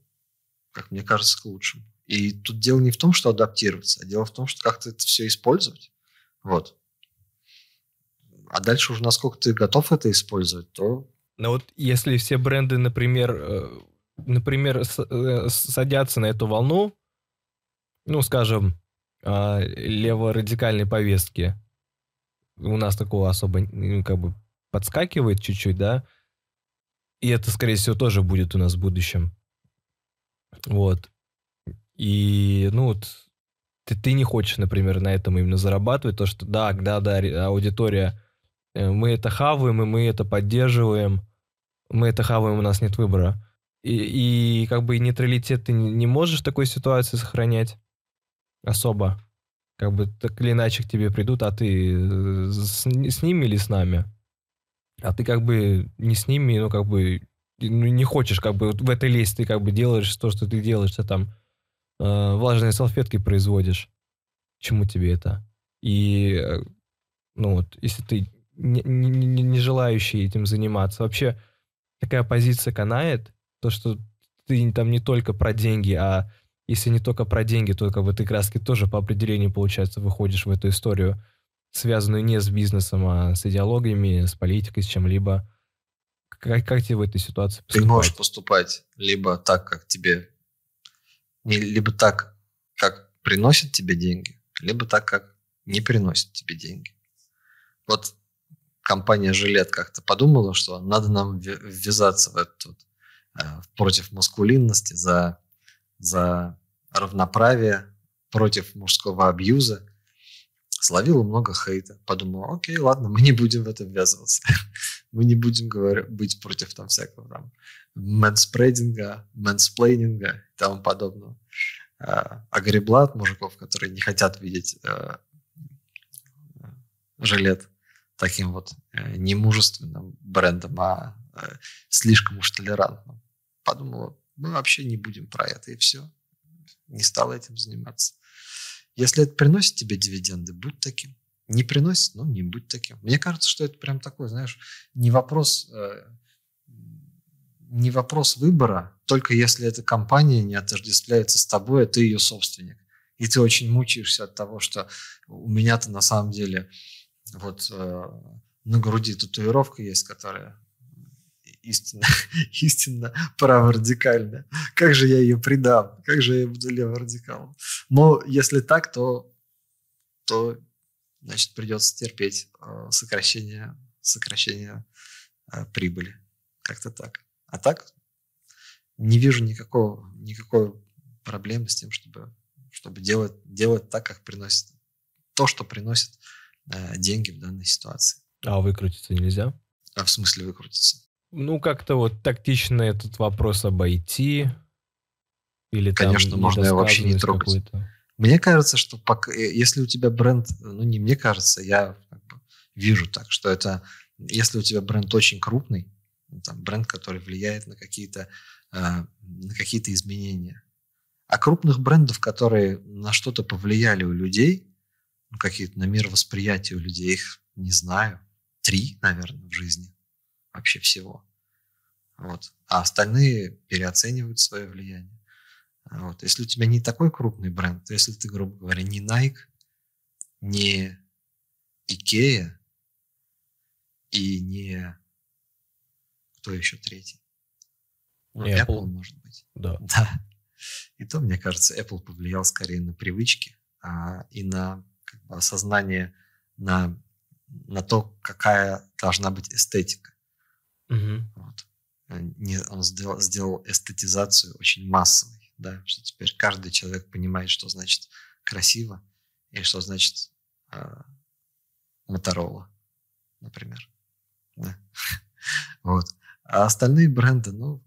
как мне кажется, к лучшему. И тут дело не в том, что адаптироваться, а дело в том, что как-то это все использовать. Вот. А дальше уже насколько ты готов это использовать, то... Но вот если все бренды, например, э, например, э, садятся на эту волну, ну, скажем, а, леворадикальной повестки, у нас такого особо, ну, как бы, подскакивает чуть-чуть, да, и это, скорее всего, тоже будет у нас в будущем. Вот. И, ну, вот, ты, ты не хочешь, например, на этом именно зарабатывать, то, что да, да, да, аудитория, э, мы это хаваем, и мы это поддерживаем, мы это хаваем, у нас нет выбора. И, и как бы нейтралитет ты не можешь такой ситуации сохранять особо. как бы так или иначе к тебе придут, а ты э, с, с ними или с нами? А ты как бы не с ними, ну как бы ну, не хочешь как бы в этой лезть, ты как бы делаешь то, что ты делаешь, ты там э, влажные салфетки производишь. Чему тебе это? И, э, ну вот, если ты не, не, не желающий этим заниматься, вообще такая позиция канает, то, что ты там не только про деньги, а если не только про деньги, то как бы ты краски тоже по определению, получается, выходишь в эту историю, связанную не с бизнесом, а с идеологиями, с политикой, с чем-либо. Как, как тебе в этой ситуации поступать? Ты можешь поступать либо так, как тебе... Либо так, как приносит тебе деньги, либо так, как не приносит тебе деньги. Вот компания «Жилет» как-то подумала, что надо нам ввязаться в этот против маскулинности за за равноправие, против мужского абьюза. Словила много хейта. Подумала, окей, ладно, мы не будем в это ввязываться. мы не будем говорить, быть против там всякого там мэнспрейдинга, мэнсплейнинга и тому подобного. А, огребла от мужиков, которые не хотят видеть а, жилет таким вот э, немужественным брендом, а э, слишком уж толерантным. Подумала, мы вообще не будем про это, и все. Не стал этим заниматься. Если это приносит тебе дивиденды, будь таким. Не приносит, ну, не будь таким. Мне кажется, что это прям такой, знаешь, не вопрос, э, не вопрос выбора, только если эта компания не отождествляется с тобой, а ты ее собственник. И ты очень мучаешься от того, что у меня-то на самом деле вот э, на груди татуировка есть, которая истинно, истинно праворадикальная. Как же я ее предам? Как же я буду леворадикалом? Но если так, то, то значит, придется терпеть э, сокращение, сокращение э, прибыли. Как-то так. А так не вижу никакого, никакой проблемы с тем, чтобы, чтобы делать, делать так, как приносит то, что приносит э, деньги в данной ситуации. А выкрутиться нельзя? А в смысле выкрутиться? Ну, как-то вот тактично этот вопрос обойти. Или Конечно, там можно его вообще не трогать. Мне кажется, что пока, э, если у тебя бренд, ну не мне кажется, я как бы вижу так, что это, если у тебя бренд очень крупный, ну, там бренд, который влияет на какие-то э, на какие-то изменения, а крупных брендов, которые на что-то повлияли у людей, ну, какие-то на мировосприятие у людей, их не знаю, три, наверное, в жизни вообще всего. Вот. А остальные переоценивают свое влияние. Вот. Если у тебя не такой крупный бренд, то если ты, грубо говоря, не Nike, не Ikea и не... Кто еще третий? Ну, Apple. Apple, может быть. Да. да. И то, мне кажется, Apple повлиял скорее на привычки а, и на как бы, осознание, на, на то, какая должна быть эстетика. Угу. Вот. Э, не, он сделал, сделал эстетизацию очень массовой, да, что теперь каждый человек понимает, что значит красиво и что значит э, Моторола, например. Да. вот. А остальные бренды, ну,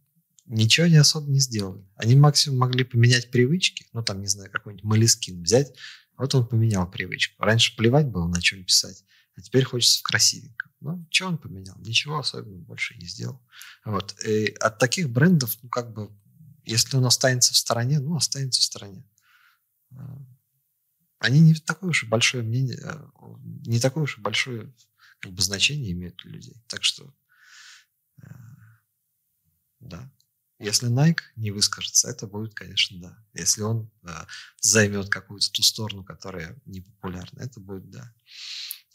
ничего не особо не сделали. Они максимум могли поменять привычки, ну, там, не знаю, какой-нибудь Малискин взять, вот он поменял привычку. Раньше плевать было, на чем писать, а теперь хочется в красивеньком. Ну, что он поменял? Ничего особенного больше не сделал. Вот. И от таких брендов, ну, как бы, если он останется в стороне, ну, останется в стороне. Они не такое уж и большое мнение, а, не такое уж и большое как бы, значение имеют для людей. Так что, э, да. Если Nike не выскажется, это будет, конечно, да. Если он э, займет какую-то ту сторону, которая не популярна, это будет, да.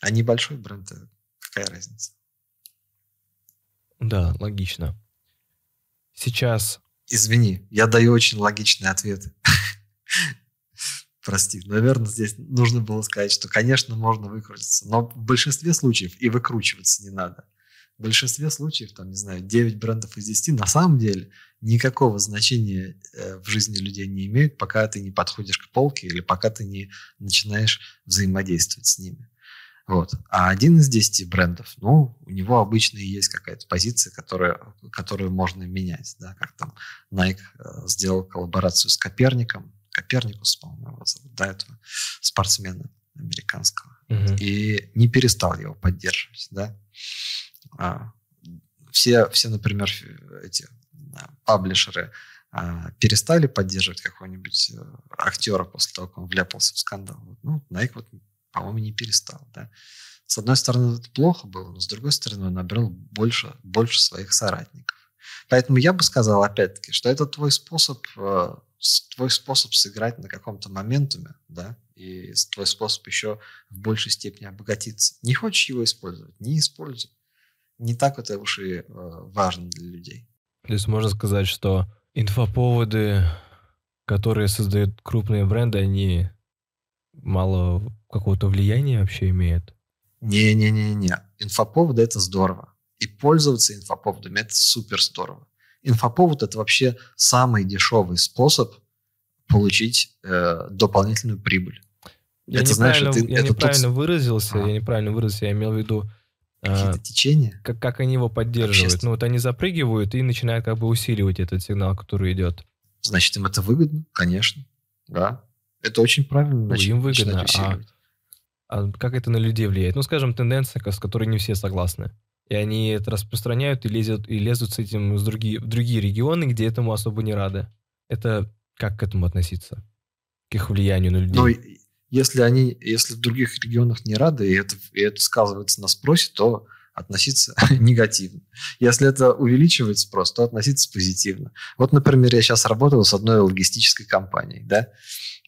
А небольшой бренд, э, какая разница? Да, логично. Сейчас... Извини, я даю очень логичные ответы. Прости, наверное, здесь нужно было сказать, что, конечно, можно выкрутиться, но в большинстве случаев и выкручиваться не надо. В большинстве случаев, там, не знаю, 9 брендов из 10 на самом деле никакого значения э, в жизни людей не имеют, пока ты не подходишь к полке или пока ты не начинаешь взаимодействовать с ними. Вот. А один из десяти брендов, ну, у него обычно есть какая-то позиция, которая, которую можно менять. Да? Как там Nike э, сделал коллаборацию с Коперником. Коперникус, по-моему, его зовут. да, этого спортсмена американского. Угу. И не перестал его поддерживать, да. А, все, все, например, эти паблишеры а, перестали поддерживать какого-нибудь э, актера после того, как он вляпался в скандал. Ну, Nike вот, по-моему, не перестал, да. С одной стороны, это плохо было, но с другой стороны, он набрал больше, больше своих соратников. Поэтому я бы сказал, опять-таки, что это твой способ, э, твой способ сыграть на каком-то моментуме, да, и твой способ еще в большей степени обогатиться. Не хочешь его использовать? Не используй. Не так это уж и э, важно для людей. То есть можно сказать, что инфоповоды, которые создают крупные бренды, они мало какого-то влияния вообще имеют? Не-не-не-не. Инфоповоды – это здорово. И пользоваться инфоповодами – это супер здорово. Инфоповод – это вообще самый дешевый способ получить э, дополнительную прибыль. Я это, знаешь, это, я это неправильно тот... выразился, а. я неправильно выразился, я имел в виду какие-то а, течения. Как, как они его поддерживают. Ну вот они запрыгивают и начинают как бы усиливать этот сигнал, который идет. Значит, им это выгодно, конечно. Да. Это очень правильно. Ну, им выгодно. А, а как это на людей влияет? Ну, скажем, тенденция, с которой не все согласны. И они это распространяют и лезут, и лезут с этим с другие, в другие регионы, где этому особо не рады. Это как к этому относиться? К их влиянию на людей? Ну, если они, если в других регионах не рады, и это, и это сказывается на спросе, то относиться негативно. Если это увеличивает спрос, то относиться позитивно. Вот, например, я сейчас работал с одной логистической компанией, да.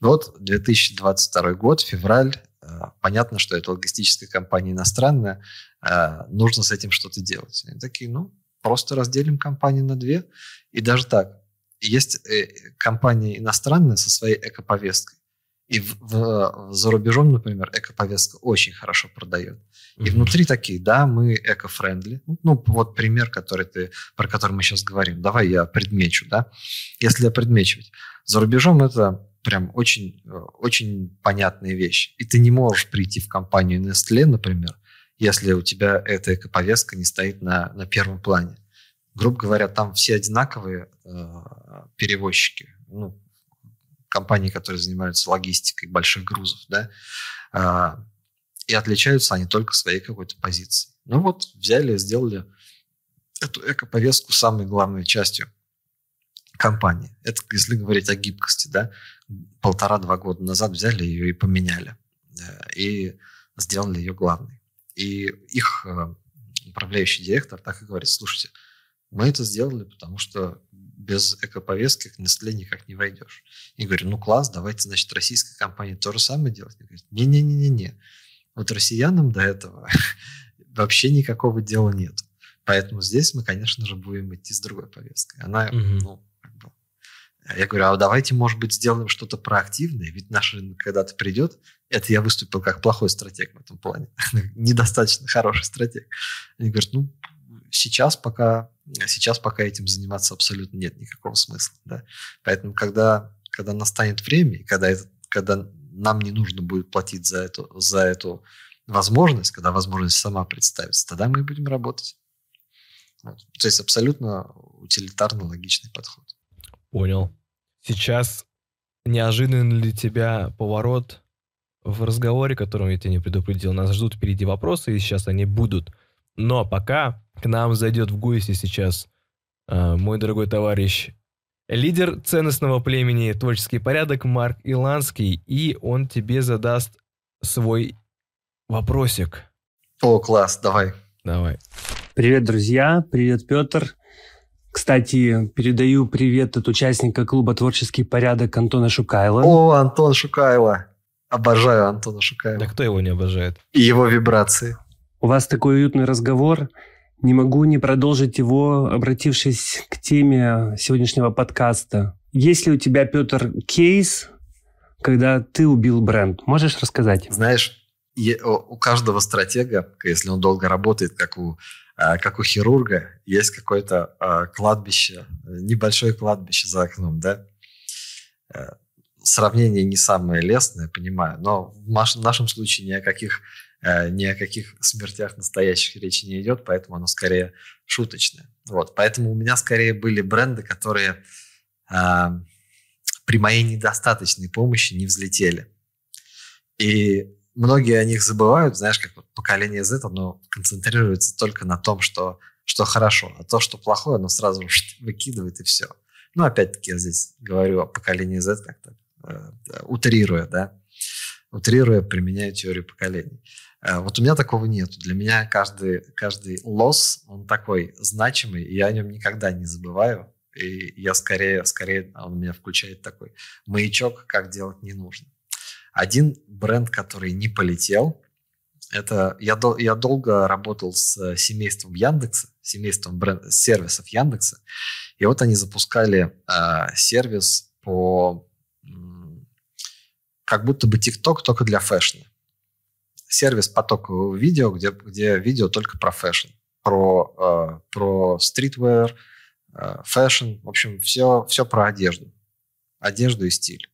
Вот 2022 год, февраль, э, понятно, что это логистическая компания иностранная, э, нужно с этим что-то делать. Они такие, ну, просто разделим компанию на две. И даже так, есть э, компания иностранная со своей эко-повесткой, и в, в, за рубежом, например, эко-повестка очень хорошо продает. И mm-hmm. внутри такие, да, мы эко-френдли. Ну, ну, вот пример, который ты, про который мы сейчас говорим. Давай я предмечу, да. Если я предмечивать. За рубежом это прям очень, очень понятная вещь. И ты не можешь прийти в компанию Nestle, например, если у тебя эта эко-повестка не стоит на, на первом плане. Грубо говоря, там все одинаковые э, перевозчики. Ну, компании, которые занимаются логистикой больших грузов, да, а, и отличаются они только своей какой-то позицией. Ну вот, взяли, сделали эту эко-повестку самой главной частью компании. Это если говорить о гибкости, да, полтора-два года назад взяли ее и поменяли, э, и сделали ее главной. И их э, управляющий директор так и говорит, слушайте, мы это сделали, потому что без экоповестки к Nestle никак не войдешь. И говорю, ну класс, давайте, значит, российская компания то же самое делать. Они говорят, не-не-не-не. Вот россиянам до этого вообще никакого дела нет. Поэтому здесь мы, конечно же, будем идти с другой повесткой. Она, угу. ну. Я говорю, а давайте, может быть, сделаем что-то проактивное, ведь наш рынок когда-то придет. Это я выступил как плохой стратег в этом плане. Недостаточно хороший стратег. Они говорят, ну, сейчас пока, сейчас пока этим заниматься абсолютно нет никакого смысла. Да? Поэтому, когда, когда настанет время, и когда, это, когда нам не нужно будет платить за эту, за эту возможность, когда возможность сама представится, тогда мы будем работать. Вот. То есть абсолютно утилитарно логичный подход. Понял. Сейчас неожиданный для тебя поворот в разговоре, которым я тебя не предупредил. Нас ждут впереди вопросы, и сейчас они будут. Но пока к нам зайдет в гости сейчас э, мой дорогой товарищ, лидер ценностного племени «Творческий порядок» Марк Иланский, и он тебе задаст свой вопросик. О, класс, давай. Давай. Привет, друзья. Привет, Петр. Кстати, передаю привет от участника клуба «Творческий порядок» Антона Шукайла. О, Антон Шукайло. Обожаю Антона Шукайла. Да кто его не обожает? И его вибрации. У вас такой уютный разговор. Не могу не продолжить его, обратившись к теме сегодняшнего подкаста. Есть ли у тебя, Петр, кейс, когда ты убил бренд? Можешь рассказать? Знаешь, у каждого стратега, если он долго работает, как у, как у хирурга, есть какое-то а, кладбище, небольшое кладбище за окном, да? Э, сравнение не самое лестное, понимаю, но в нашем случае ни о каких Э, ни о каких смертях настоящих речи не идет, поэтому оно скорее шуточное. Вот, поэтому у меня скорее были бренды, которые э, при моей недостаточной помощи не взлетели. И многие о них забывают, знаешь, как вот поколение Z, оно концентрируется только на том, что, что хорошо, а то, что плохое, оно сразу выкидывает и все. Ну, опять-таки, я здесь говорю о поколении Z как-то э, утрируя, да, утрируя, применяю теорию поколений. Э, вот у меня такого нет. Для меня каждый, каждый лосс, он такой значимый, и я о нем никогда не забываю. И я скорее, скорее он меня включает такой маячок, как делать не нужно. Один бренд, который не полетел, это я, дол, я долго работал с семейством Яндекса, семейством бренд, сервисов Яндекса, и вот они запускали э, сервис по как будто бы TikTok только для fashion а. Сервис потокового видео, где, где видео только про fashion, про, э, про streetwear, э, fashion, в общем, все, все про одежду. Одежду и стиль.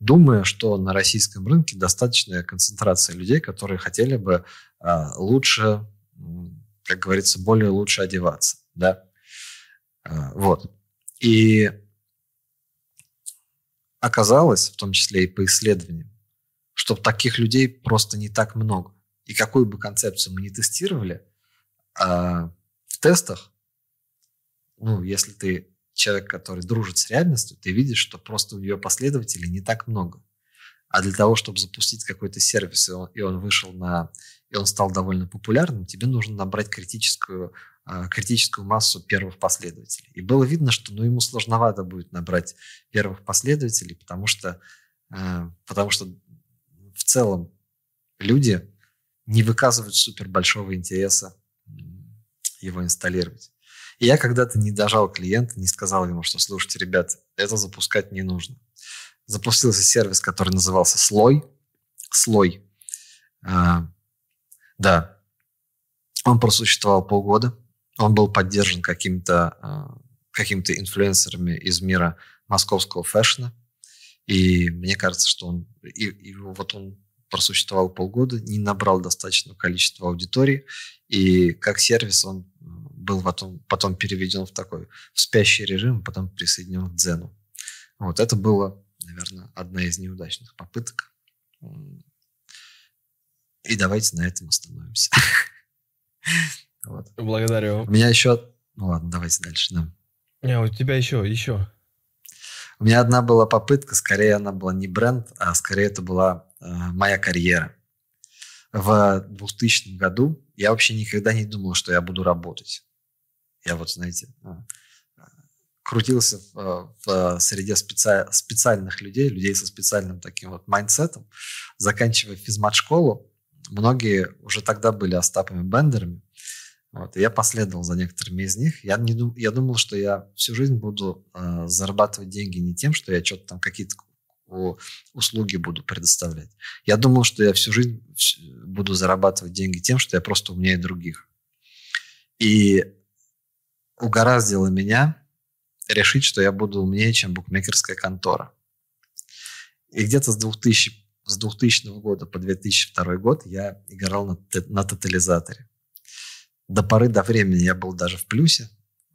Думаю, что на российском рынке достаточная концентрация людей, которые хотели бы э, лучше, как говорится, более лучше одеваться. Да? Э, вот. И оказалось, в том числе и по исследованиям, что таких людей просто не так много. И какую бы концепцию мы ни тестировали, а в тестах, ну, если ты человек, который дружит с реальностью, ты видишь, что просто у нее последователей не так много. А для того, чтобы запустить какой-то сервис, и он, и он вышел на... и он стал довольно популярным, тебе нужно набрать критическую а, критическую массу первых последователей. И было видно, что ну, ему сложновато будет набрать первых последователей, потому что, а, потому что в целом люди не выказывают супер большого интереса его инсталлировать. И я когда-то не дожал клиента, не сказал ему, что, слушайте, ребят, это запускать не нужно. Запустился сервис, который назывался Слой. Слой. А, да. Он просуществовал полгода. Он был поддержан какими-то а, какими-то инфлюенсерами из мира московского фэшна. И мне кажется, что он, и, и вот он просуществовал полгода, не набрал достаточного количества аудитории, и как сервис он был потом, потом переведен в такой в спящий режим, потом присоединен к Дзену. Вот это было, наверное, одна из неудачных попыток. И давайте на этом остановимся. Вот. Благодарю. У меня еще... Ну ладно, давайте дальше, да. Не, у тебя еще, еще. У меня одна была попытка, скорее она была не бренд, а скорее это была э, моя карьера. В 2000 году я вообще никогда не думал, что я буду работать. Я вот, знаете, а, крутился в, а, в среде специ... специальных людей, людей со специальным таким вот mindset ом, заканчивая физмат-школу. Многие уже тогда были Остапами Бендерами, вот, и я последовал за некоторыми из них. Я, не я думал, что я всю жизнь буду э, зарабатывать деньги не тем, что я что-то там какие-то услуги буду предоставлять. Я думал, что я всю жизнь буду зарабатывать деньги тем, что я просто умнее других. И угораздило меня решить, что я буду умнее, чем букмекерская контора. И где-то с 2000, с 2000 года по 2002 год я играл на, на тотализаторе до поры до времени я был даже в плюсе.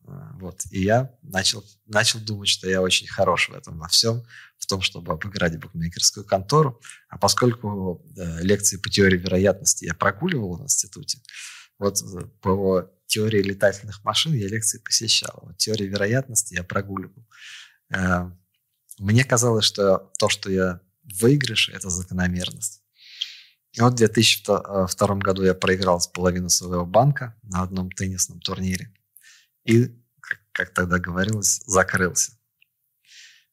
А, вот. И я начал, начал думать, что я очень хорош в этом во всем, в том, чтобы обыграть букмекерскую контору. А поскольку э, лекции по теории вероятности я прогуливал в институте, вот э, по теории летательных машин я лекции посещал. Вот теории вероятности я прогуливал. Э, мне казалось, что то, что я выигрыш, это закономерность. И вот в 2002 э, году я проиграл с половины своего банка на одном теннисном турнире. И, как тогда говорилось, закрылся.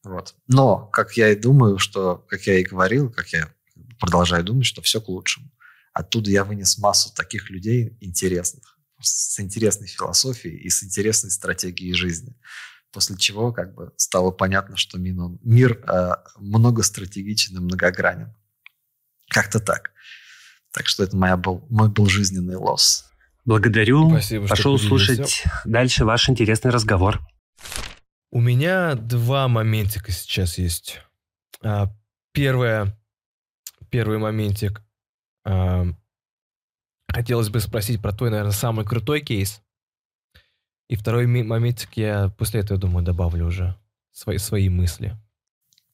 Вот. Но, как я и думаю, что, как я и говорил, как я продолжаю думать, что все к лучшему. Оттуда я вынес массу таких людей интересных, с интересной философией и с интересной стратегией жизни. После чего как бы стало понятно, что мир э, многостратегичен и многогранен. Как-то так. Так что это моя был, мой был жизненный лосс. Благодарю. Спасибо, Пошел слушать дальше ваш интересный разговор. У меня два моментика сейчас есть. А, первое, первый моментик. Хотелось бы спросить про твой, наверное, самый крутой кейс. И второй моментик я после этого, думаю, добавлю уже свои, свои мысли.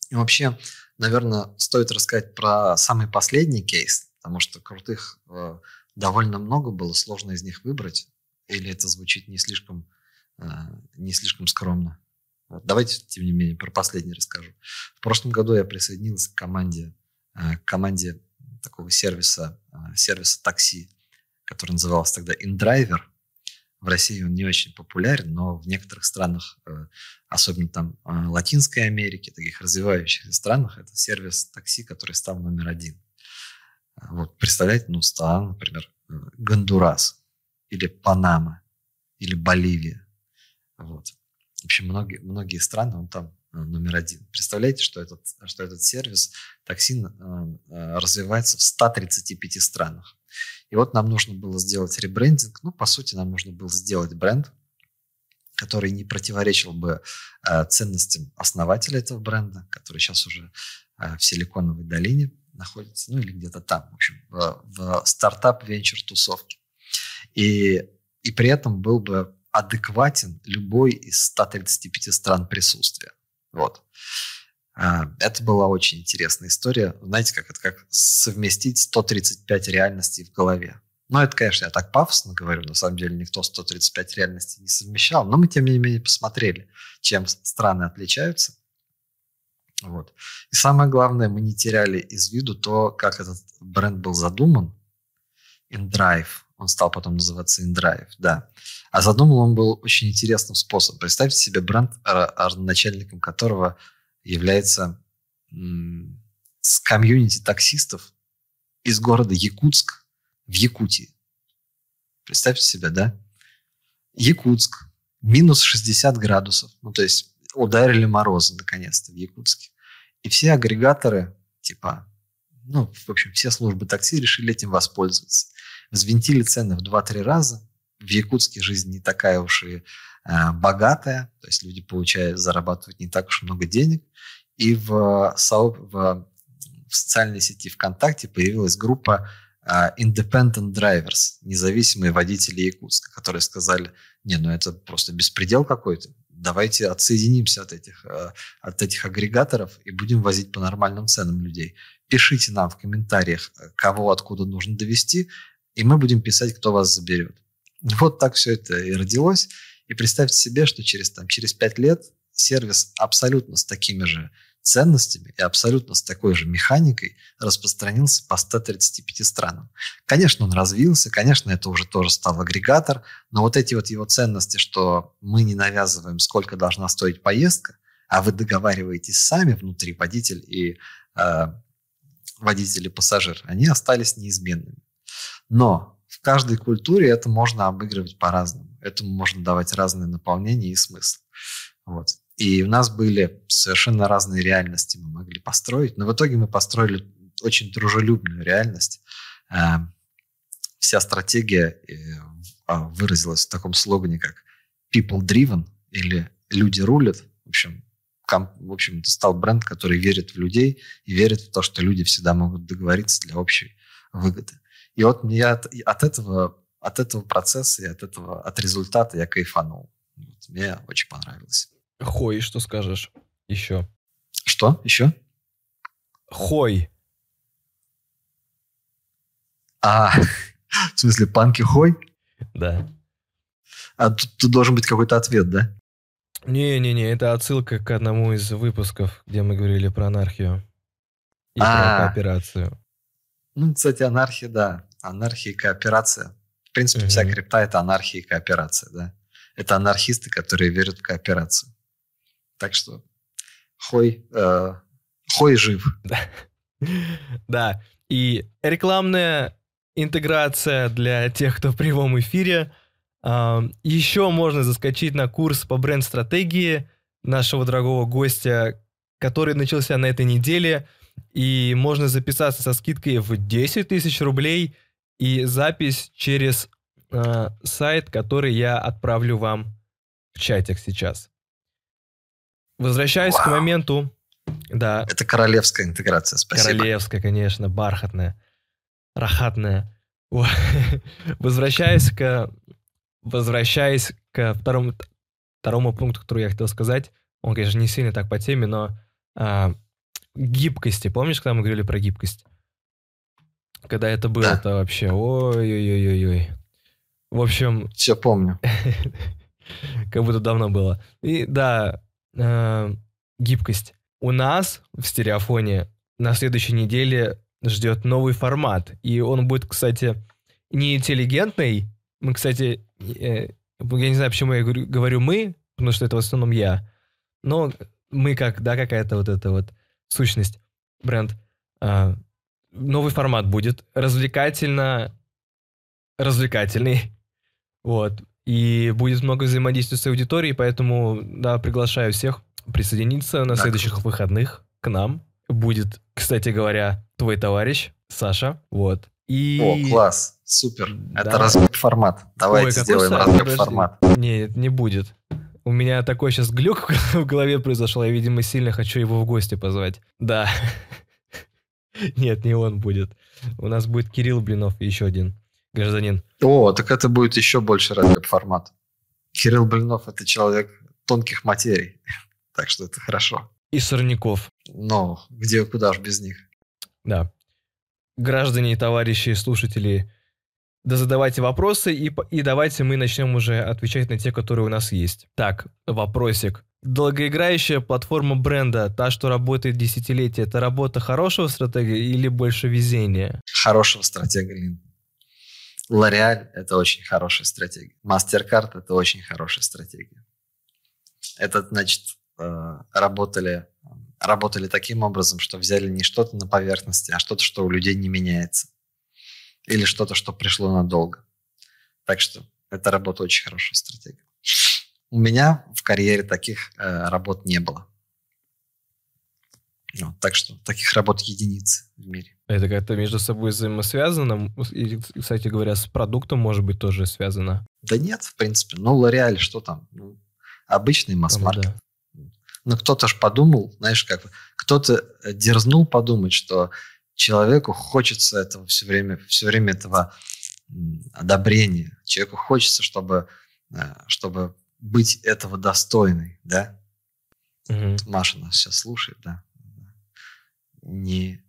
И вообще, наверное, стоит рассказать про самый последний кейс, потому что крутых э, довольно много было, сложно из них выбрать. Или это звучит не слишком, э, не слишком скромно? Вот, давайте, тем не менее, про последний расскажу. В прошлом году я присоединился к команде, э, к команде такого сервиса, э, сервиса такси, который назывался тогда InDriver. В России он не очень популярен, но в некоторых странах, э, особенно там э, Латинской Америки, таких развивающихся странах, это сервис такси, который стал номер один. Вот, представляете, ну, страна, например, э, Гондурас или Панама или Боливия. Вот. В общем, многие, многие страны, он там номер один. Представляете, что этот, что этот сервис такси развивается в 135 странах. И вот нам нужно было сделать ребрендинг. Ну, по сути, нам нужно было сделать бренд, который не противоречил бы э, ценностям основателя этого бренда, который сейчас уже э, в Силиконовой долине находится, ну или где-то там, в общем, в, в стартап-венчур-тусовке. И, и при этом был бы адекватен любой из 135 стран присутствия. Вот. А, это была очень интересная история. Знаете, как это как совместить 135 реальностей в голове. Ну, это, конечно, я так пафосно говорю, на самом деле никто 135 реальностей не совмещал, но мы, тем не менее, посмотрели, чем страны отличаются. Вот. И самое главное, мы не теряли из виду то, как этот бренд был задуман. InDrive. Он стал потом называться InDrive, да. А задумал он был очень интересным способом. Представьте себе бренд, начальником которого является с комьюнити таксистов из города Якутск в Якутии. Представьте себе, да? Якутск, минус 60 градусов. Ну, то есть ударили морозы наконец-то в Якутске. И все агрегаторы, типа, ну, в общем, все службы такси решили этим воспользоваться. Взвинтили цены в 2-3 раза. В Якутске жизнь не такая уж и богатая, то есть люди получают, зарабатывают не так уж много денег. И в, в, в социальной сети ВКонтакте появилась группа Independent Drivers, независимые водители Якутска, которые сказали, не, ну это просто беспредел какой-то, давайте отсоединимся от этих, от этих агрегаторов и будем возить по нормальным ценам людей. Пишите нам в комментариях, кого откуда нужно довести, и мы будем писать, кто вас заберет. Вот так все это и родилось. И представьте себе, что через, там, через пять лет сервис абсолютно с такими же ценностями и абсолютно с такой же механикой распространился по 135 странам. Конечно, он развился, конечно, это уже тоже стал агрегатор, но вот эти вот его ценности, что мы не навязываем, сколько должна стоить поездка, а вы договариваетесь сами внутри, водитель и э, водитель и пассажир, они остались неизменными. Но в каждой культуре это можно обыгрывать по-разному. Этому можно давать разные наполнения и смысл. Вот. И у нас были совершенно разные реальности, мы могли построить, но в итоге мы построили очень дружелюбную реальность. Эм, вся стратегия э, а, выразилась в таком слогане, как people driven или люди рулят. В общем, в общем, это стал бренд, который верит в людей и верит в то, что люди всегда могут договориться для общей выгоды. И вот мне от, от этого от этого процесса и от этого от результата я кайфанул. Вот, мне очень понравилось. Хой, что скажешь еще? Что еще? Хой. А, в смысле, панки хой? Да. А тут, тут должен быть какой-то ответ, да? Не-не-не, это отсылка к одному из выпусков, где мы говорили про анархию и а, про кооперацию. Ну, кстати, анархия, да. Анархия и кооперация. В принципе, угу. вся крипта – это анархия и кооперация, да. Это анархисты, которые верят в кооперацию. Так что Хой, э, Хой жив. Да. да. И рекламная интеграция для тех, кто в прямом эфире. Еще можно заскочить на курс по бренд-стратегии нашего дорогого гостя, который начался на этой неделе. И можно записаться со скидкой в 10 тысяч рублей и запись через э, сайт, который я отправлю вам в чатик сейчас. Возвращаясь Вау. к моменту, да. Это королевская интеграция, спасибо. Королевская, конечно, бархатная, рахатная. Возвращаясь к, возвращаясь к второму, второму пункту, который я хотел сказать, он, конечно, не сильно так по теме, но а, гибкости. Помнишь, когда мы говорили про гибкость? Когда это было, Да. вообще ой-ой-ой-ой-ой. В общем, Все помню. как будто давно было. И да, э, гибкость. У нас в стереофоне на следующей неделе ждет новый формат. И он будет, кстати, не интеллигентный. Мы, кстати, э, я не знаю, почему я говорю, говорю мы, потому что это в основном я. Но мы как, да, какая-то вот эта вот сущность, бренд. А, новый формат будет. Развлекательно развлекательный. Вот. И будет много взаимодействия с аудиторией, поэтому, да, приглашаю всех присоединиться на Да, следующих выходных к нам. Будет, кстати говоря, твой товарищ Саша. Вот. И... О, класс, супер. Да. Это разбег формат. Давайте Ой, сделаем Подожди. формат. Нет, не будет. У меня такой сейчас глюк в голове произошел. Я, видимо, сильно хочу его в гости позвать. Да. Нет, не он будет. У нас будет Кирилл Блинов и еще один гражданин. О, так это будет еще больше формат. Кирилл Блинов – это человек тонких материй. Так что это хорошо. И Сорняков. Но где, куда ж без них? Да. Граждане, товарищи, слушатели, да задавайте вопросы, и, и давайте мы начнем уже отвечать на те, которые у нас есть. Так, вопросик. Долгоиграющая платформа бренда, та, что работает десятилетия, это работа хорошего стратега или больше везения? Хорошего стратега Лин. Лореаль – это очень хорошая стратегия. Мастеркард – это очень хорошая стратегия. Это, значит, э, работали, работали таким образом, что взяли не что-то на поверхности, а что-то, что у людей не меняется. Или что-то, что пришло надолго. Так что это работа очень хорошая стратегия. У меня в карьере таких э, работ не было. Ну, так что таких работ единицы в мире. Это как-то между собой взаимосвязано? И, кстати говоря, с продуктом может быть тоже связано. Да нет, в принципе. Ну, Лореаль, что там? Ну, обычный Ну масс-маркет. да. Ну, кто-то ж подумал, знаешь, как кто-то э, дерзнул подумать, что человеку хочется этого все время, все время этого одобрения. Человеку хочется, чтобы, э, чтобы быть этого достойной, да? Мгм. Маша нас сейчас слушает, да? Не,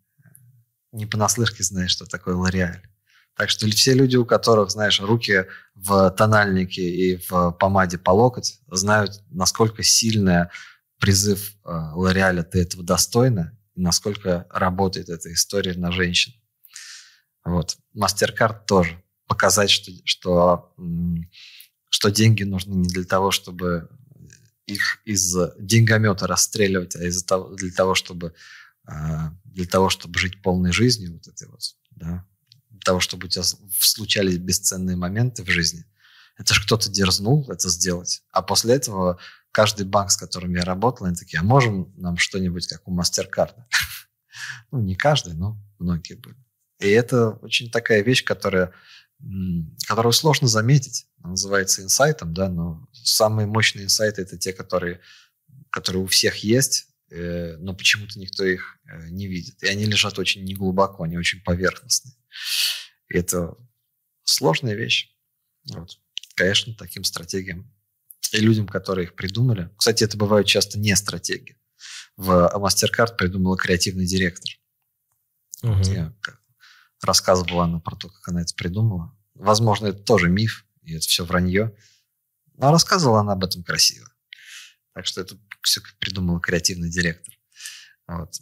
не понаслышке знает, что такое Лореаль. Так что все люди, у которых, знаешь, руки в тональнике и в помаде по локоть, знают, насколько сильная призыв э, Лореаля «ты этого достойна», насколько работает эта история на женщин. Вот. Мастеркард тоже. Показать, что, что, что деньги нужны не для того, чтобы их из деньгомета расстреливать, а из-за того, для того, чтобы а, для того, чтобы жить полной жизнью, вот этой вот, да, для того, чтобы у тебя случались бесценные моменты в жизни. Это же кто-то дерзнул это сделать. А после этого каждый банк, с которым я работал, они такие, а можем нам что-нибудь, как у Мастеркарда? Ну, не каждый, но многие были. И это очень такая вещь, которая, которую сложно заметить. Она называется инсайтом, да, но самые мощные инсайты – это те, которые, которые у всех есть, э, но почему-то никто их э, не видит. И они лежат очень неглубоко, они очень поверхностные. И это сложная вещь. Вот. Конечно, таким стратегиям и людям, которые их придумали. Кстати, это бывают часто не стратегии. В MasterCard придумала креативный директор. Вот я рассказывала она про то, как она это придумала. Возможно, это тоже миф, и это все вранье. Но рассказывала она об этом красиво. Так что это все придумала креативный директор. Вот.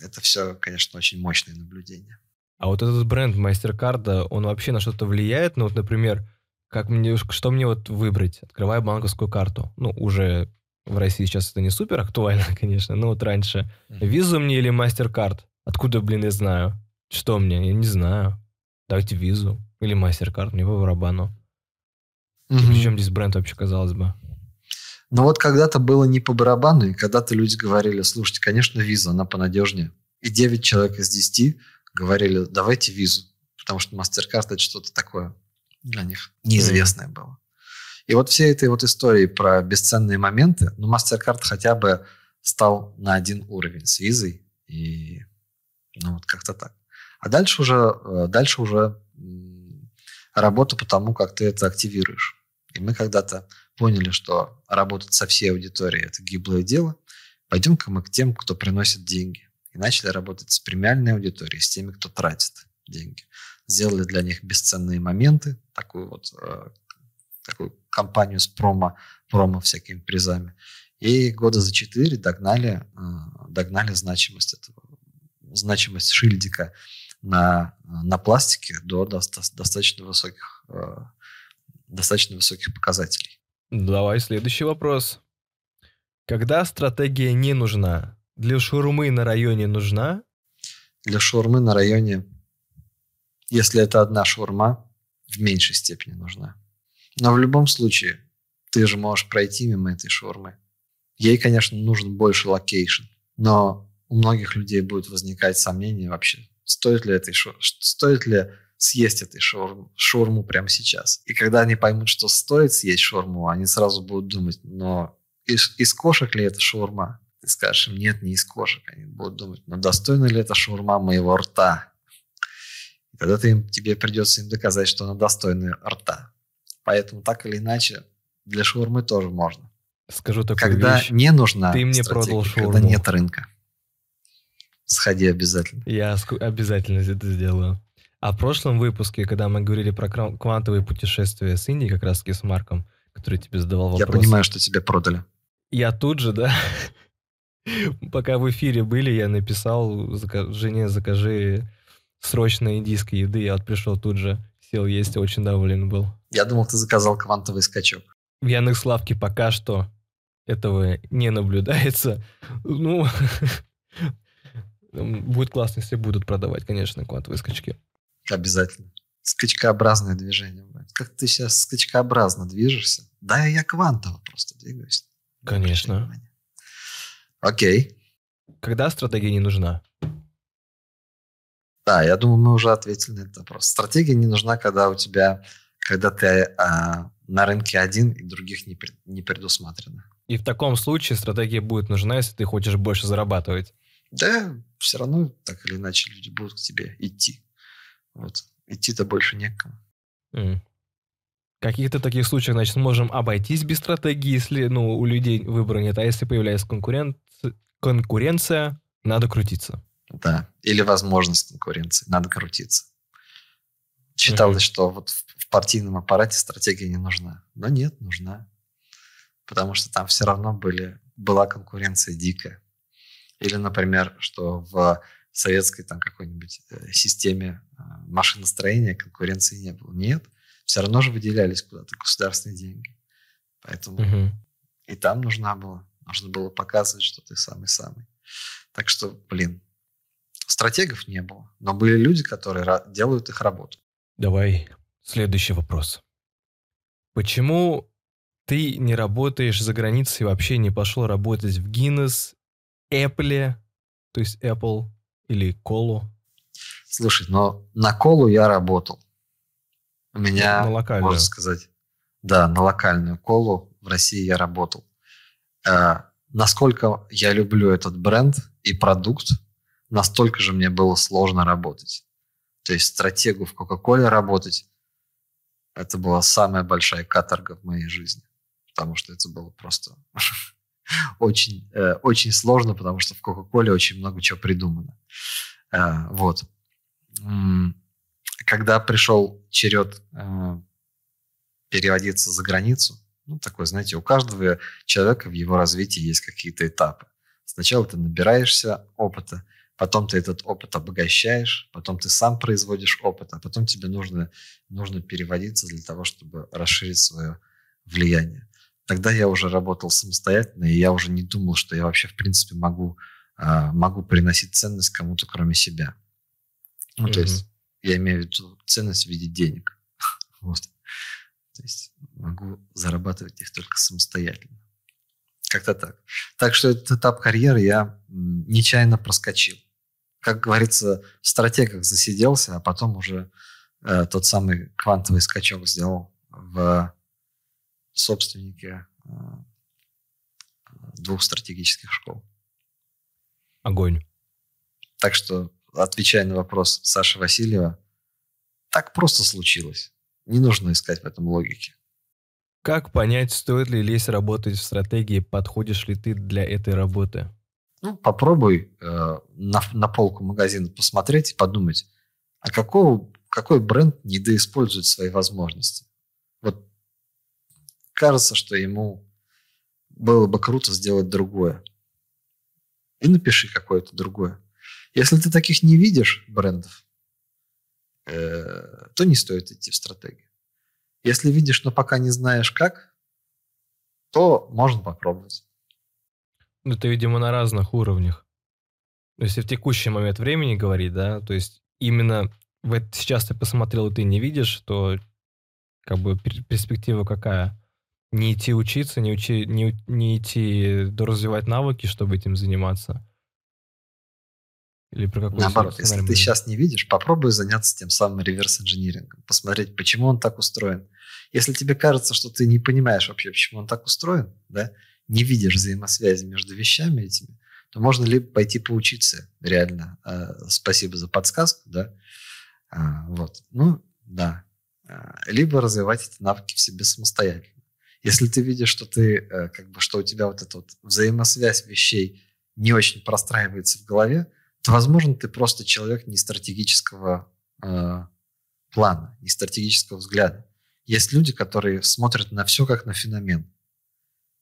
Это все, конечно, очень мощное наблюдение. А вот этот бренд MasterCard, он вообще на что-то влияет? Ну, вот, например, как мне, что мне вот выбрать? Открываю банковскую карту. Ну, уже в России сейчас это не супер актуально, конечно, но вот раньше. Визу мне или MasterCard? Откуда, блин, я знаю? Что мне? Я не знаю. Давайте визу. Или MasterCard, мне по барабану. И Мгм. Причем здесь бренд вообще, казалось бы. Но вот когда-то было не по барабану, и когда-то люди говорили, слушайте, конечно, виза, она понадежнее. И 9 человек из 10 говорили, давайте визу, потому что MasterCard это что-то такое для них неизвестное было. И вот все этой вот истории про бесценные моменты, ну, MasterCard хотя бы стал на один уровень с визой, и ну, вот как-то так. А дальше уже, э, дальше уже работа по тому, как ты это активируешь. И мы когда-то поняли, что работать со всей аудиторией – это гиблое дело. Пойдем-ка мы к тем, кто приносит деньги. и начали работать с премиальной аудиторией, с теми, кто тратит деньги. Сделали для них бесценные моменты, такую вот э, такую компанию с промо, промо всякими призами. И года за четыре догнали, э, догнали значимость этого, значимость шильдика на, на пластике до достаточно высоких, э, достаточно высоких показателей. Давай следующий вопрос. Когда стратегия не нужна? Для шурмы на районе нужна? Для шурмы на районе, если это одна шурма, в меньшей степени нужна. Но в любом случае, ты же можешь пройти мимо этой шурмы. Ей, конечно, нужен больше location, но у многих людей будет возникать сомнение вообще, стоит ли, этой шур... стоит ли съесть этой шаурму, шаурму прямо сейчас. И когда они поймут, что стоит съесть шаурму, они сразу будут думать, но из, из кошек ли это шаурма? Ты скажешь им, нет, не из кошек. Они будут думать, но достойна ли это шаурма моего рта? И тогда ты им, тебе придется им доказать, что она достойна рта. Поэтому так или иначе для шаурмы тоже можно. Скажу такую Когда вещь. не нужна Ты мне продал шаурму. Когда нет рынка. Сходи обязательно. Я обязательно это сделаю. А в прошлом выпуске, когда мы говорили про квантовые путешествия с Индией, как раз таки с Марком, который тебе задавал вопрос. Я понимаю, что тебе продали. Я тут же, да, пока в эфире были, я написал жене, закажи срочно индийской еды. Я вот пришел тут же, сел есть, очень доволен был. Я думал, ты заказал квантовый скачок. В Яндекс.Лавке пока что этого не наблюдается. Ну, будет классно, если будут продавать, конечно, квантовые скачки. Обязательно. Скачкообразное движение. Как ты сейчас скачкообразно движешься? Да, я квантово просто двигаюсь. Конечно. Окей. Когда стратегия не нужна? Да, я думаю, мы уже ответили на этот вопрос. Стратегия не нужна, когда у тебя, когда ты а, на рынке один и других не, не предусмотрено. И в таком случае стратегия будет нужна, если ты хочешь больше зарабатывать. Да, все равно так или иначе люди будут к тебе идти. Вот. Идти-то больше некому. Mm. В каких-то таких случаях, значит, можем обойтись без стратегии, если ну, у людей выбора нет. А если появляется конкурент, конкуренция, надо крутиться. Да, или возможность конкуренции, надо крутиться. Читалось, mm-hmm. что вот в, партийном аппарате стратегия не нужна. Но нет, нужна. Потому что там все равно были, была конкуренция дикая. Или, например, что в советской там какой-нибудь э, системе э, машиностроения конкуренции не было. Нет, все равно же выделялись куда-то государственные деньги. Поэтому угу. и там нужна была. Нужно было показывать, что ты самый-самый. Так что, блин, стратегов не было. Но были люди, которые делают их работу. Давай следующий вопрос. Почему ты не работаешь за границей, вообще не пошел работать в Guinness Apple, то есть Apple или Колу? Слушай, но на Колу я работал. У меня, на можно сказать, да, на локальную Колу в России я работал. Э, насколько я люблю этот бренд и продукт, настолько же мне было сложно работать. То есть стратегу в Кока-Коле работать, это была самая большая каторга в моей жизни. Потому что это было просто очень, э, очень сложно, потому что в Кока-Коле очень много чего придумано. Э, вот. Когда пришел черед э, переводиться за границу, ну, такой, знаете, у каждого человека в его развитии есть какие-то этапы. Сначала ты набираешься опыта, потом ты этот опыт обогащаешь, потом ты сам производишь опыт, а потом тебе нужно, нужно переводиться для того, чтобы расширить свое влияние. Тогда я уже работал самостоятельно, и я уже не думал, что я вообще, в принципе, могу, а, могу приносить ценность кому-то, кроме себя. Ну, mm-hmm. то есть я имею в виду ценность в виде денег. вот. То есть могу зарабатывать их только самостоятельно. Как-то так. Так что этот этап карьеры я нечаянно проскочил. Как говорится, в стратегах засиделся, а потом уже э, тот самый квантовый скачок сделал в собственники э, двух стратегических школ. Огонь. Так что, отвечая на вопрос Саши Васильева, так просто случилось. Не нужно искать в этом логики. Как понять, стоит ли лезть работать в стратегии, подходишь ли ты для этой работы? Ну, попробуй э, на, на полку магазина посмотреть и подумать, а какого, какой бренд недоиспользует свои возможности. Вот кажется, что ему было бы круто сделать другое. И напиши какое-то другое. Если ты таких не видишь брендов, э, то не стоит идти в стратегию. Если видишь, но пока не знаешь как, то можно попробовать. Ну, это, видимо, на разных уровнях. Если в текущий момент времени говорить, да, то есть именно в это сейчас ты посмотрел, и ты не видишь, то как бы перспектива какая? Не идти учиться, не, учи, не, не идти развивать навыки, чтобы этим заниматься? Или про какой Наоборот, если ты сейчас не видишь, попробуй заняться тем самым реверс-инжинирингом, посмотреть, почему он так устроен. Если тебе кажется, что ты не понимаешь вообще, почему он так устроен, да, не видишь взаимосвязи между вещами этими, то можно либо пойти поучиться реально. Э, спасибо за подсказку, да. А, вот. Ну, да. А, либо развивать эти навыки в себе самостоятельно. Если ты видишь, что ты, э, как бы, что у тебя вот эта вот взаимосвязь вещей не очень простраивается в голове, возможно, ты просто человек не стратегического э, плана, не стратегического взгляда. Есть люди, которые смотрят на все как на феномен.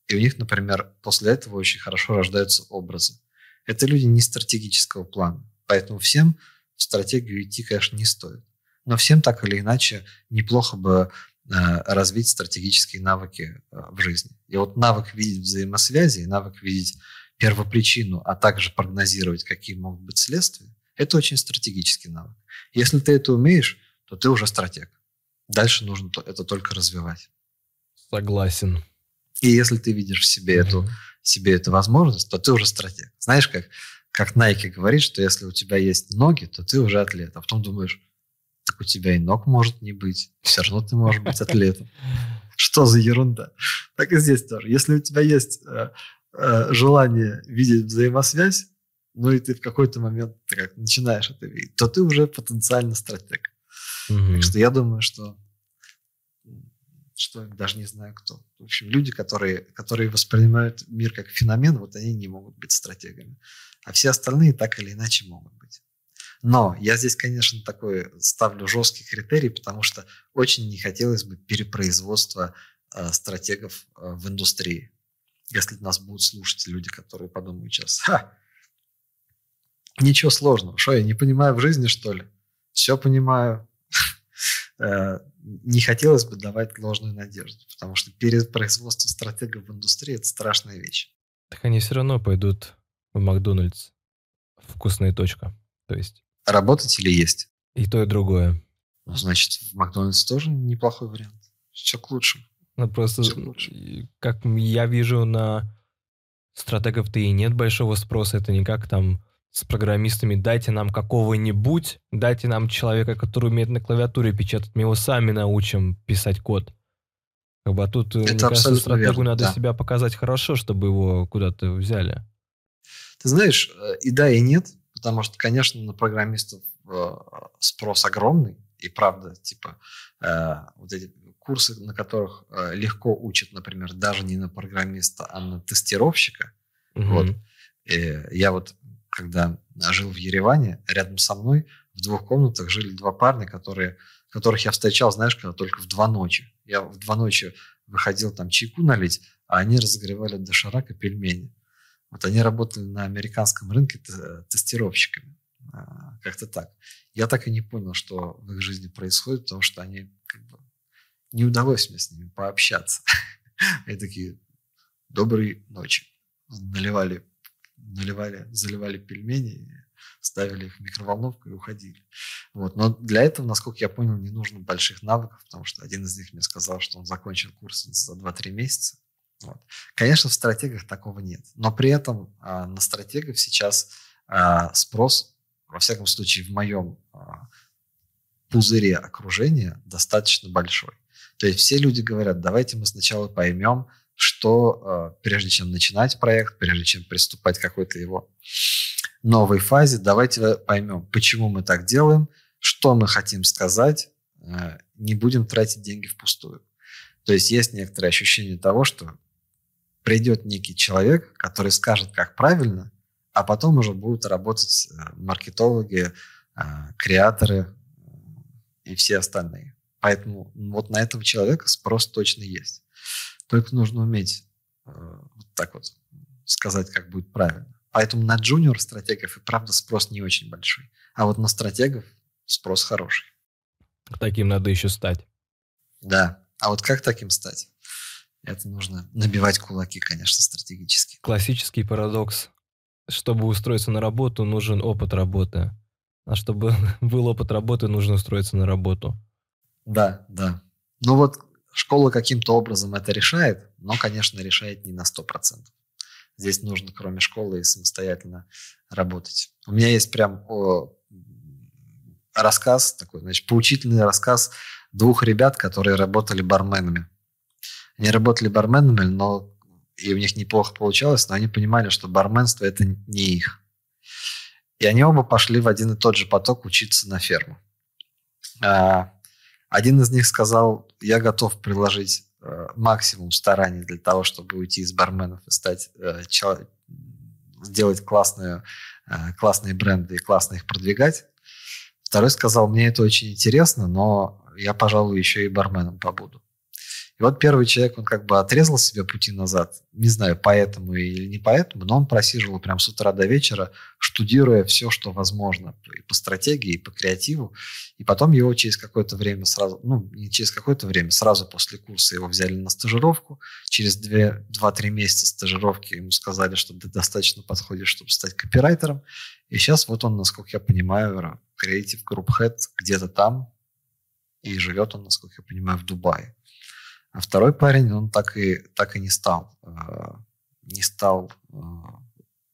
И у них, например, после этого очень хорошо рождаются образы. Это люди не стратегического плана. Поэтому всем в стратегию идти, конечно, не стоит. Но всем так или иначе неплохо бы э, развить стратегические навыки э, в жизни. И вот навык видеть взаимосвязи, навык видеть первопричину, а также прогнозировать, какие могут быть следствия, это очень стратегический навык. Если ты это умеешь, то ты уже стратег. Дальше нужно это только развивать. Согласен. И если ты видишь в себе mm-hmm. эту себе эту возможность, то ты уже стратег. Знаешь, как, как Nike говорит, что если у тебя есть ноги, то ты уже атлет. А потом думаешь, так у тебя и ног может не быть. Все равно ты можешь быть атлетом. Что за ерунда? Так и здесь тоже. Если у тебя есть э, желание видеть взаимосвязь, ну и ты в какой-то момент ты как начинаешь это видеть, то ты уже потенциально стратег. Mm-hmm. Так что я думаю, что что даже не знаю кто. В общем, люди, которые, которые воспринимают мир как феномен, вот они не могут быть стратегами. А все остальные так или иначе могут быть. Но я здесь, конечно, такой ставлю жесткий критерий, потому что очень не хотелось бы перепроизводства э, стратегов э, в индустрии. Если нас будут слушать люди, которые подумают сейчас, Ха, ничего сложного, что я не понимаю в жизни, что ли? Все понимаю, Э, не хотелось бы давать ложную надежду, потому что перед производством стратегов в индустрии это страшная вещь. Так они все равно пойдут в Макдональдс. Вкусная точка. То есть... Работать или есть? И то, и другое. Ну, значит, в Макдональдс тоже неплохой вариант. Все к лучшему. Ну, просто, как я вижу, на стратегов-то и нет большого спроса. Это не как там с программистами, дайте нам какого-нибудь, дайте нам человека, который умеет на клавиатуре печатать, мы его сами научим писать код. Как бы, а тут, э, Это мне кажется, стратегу верно, надо да. себя показать хорошо, чтобы его куда-то взяли. Ты знаешь, э, и да, и нет, потому что, конечно, на программистов э, спрос огромный, и правда, типа, вот эти курсы, на которых легко учат, например, даже не на программиста, а на тестировщика, угу. вот, я вот когда жил в Ереване, рядом со мной в двух комнатах жили два парня, которые, которых я встречал, знаешь, когда только в два ночи. Я в два ночи выходил там чайку налить, а они разогревали доширак и пельмени. Вот они работали на американском рынке тестировщиками. А, как-то так. Я так и не понял, что в их жизни происходит, потому что они как бы не удалось мне с ними пообщаться. Они такие, доброй ночи. Наливали наливали, заливали пельмени, ставили их в микроволновку и уходили. Вот. Но для этого, насколько я понял, не нужно больших навыков, потому что один из них мне сказал, что он закончил курс за 2-3 месяца. Вот. Конечно, в стратегах такого нет. Но при этом а, на стратегов сейчас а, спрос, во всяком случае, в моем а, пузыре окружения достаточно большой. То есть все люди говорят, давайте мы сначала поймем, что э, прежде чем начинать проект, прежде чем приступать к какой-то его новой фазе, давайте поймем, почему мы так делаем, что мы хотим сказать, э, не будем тратить деньги впустую. То есть есть некоторое ощущение того, что придет некий человек, который скажет, как правильно, а потом уже будут работать э, маркетологи, креаторы и все остальные. Поэтому вот на этого человека спрос точно есть. Только нужно уметь вот так вот сказать, как будет правильно. Поэтому на джуниор стратегов и правда спрос не очень большой. А вот на стратегов спрос хороший. Таким надо еще стать. Да. А вот как таким стать? Это нужно набивать кулаки, конечно, стратегически. Классический парадокс. Чтобы устроиться на работу, нужен опыт работы. А чтобы был опыт работы, нужно устроиться на работу. Да, да. Ну вот школа каким-то образом это решает, но, конечно, решает не на 100%. Здесь нужно, кроме школы, и самостоятельно работать. У меня есть прям о, рассказ такой, значит, поучительный рассказ двух ребят, которые работали барменами. Они работали барменами, но и у них неплохо получалось, но они понимали, что барменство это не их. И они оба пошли в один и тот же поток учиться на ферму. А, один из них сказал, я готов приложить э, максимум стараний для того, чтобы уйти из барменов и стать э, сделать классные, э, классные бренды и классно их продвигать. Второй сказал, мне это очень интересно, но я, пожалуй, еще и барменом побуду. И вот первый человек, он как бы отрезал себе пути назад. Не знаю, поэтому или не поэтому, но он просиживал прям с утра до вечера, штудируя все, что возможно и по стратегии, и по креативу. И потом его через какое-то время сразу, ну, не через какое-то время, сразу после курса его взяли на стажировку. Через 2-3 месяца стажировки ему сказали, что ты достаточно подходишь, чтобы стать копирайтером. И сейчас вот он, насколько я понимаю, Creative Group Head где-то там, и живет он, насколько я понимаю, в Дубае. А второй парень, он так и, так и не стал, э, не стал э,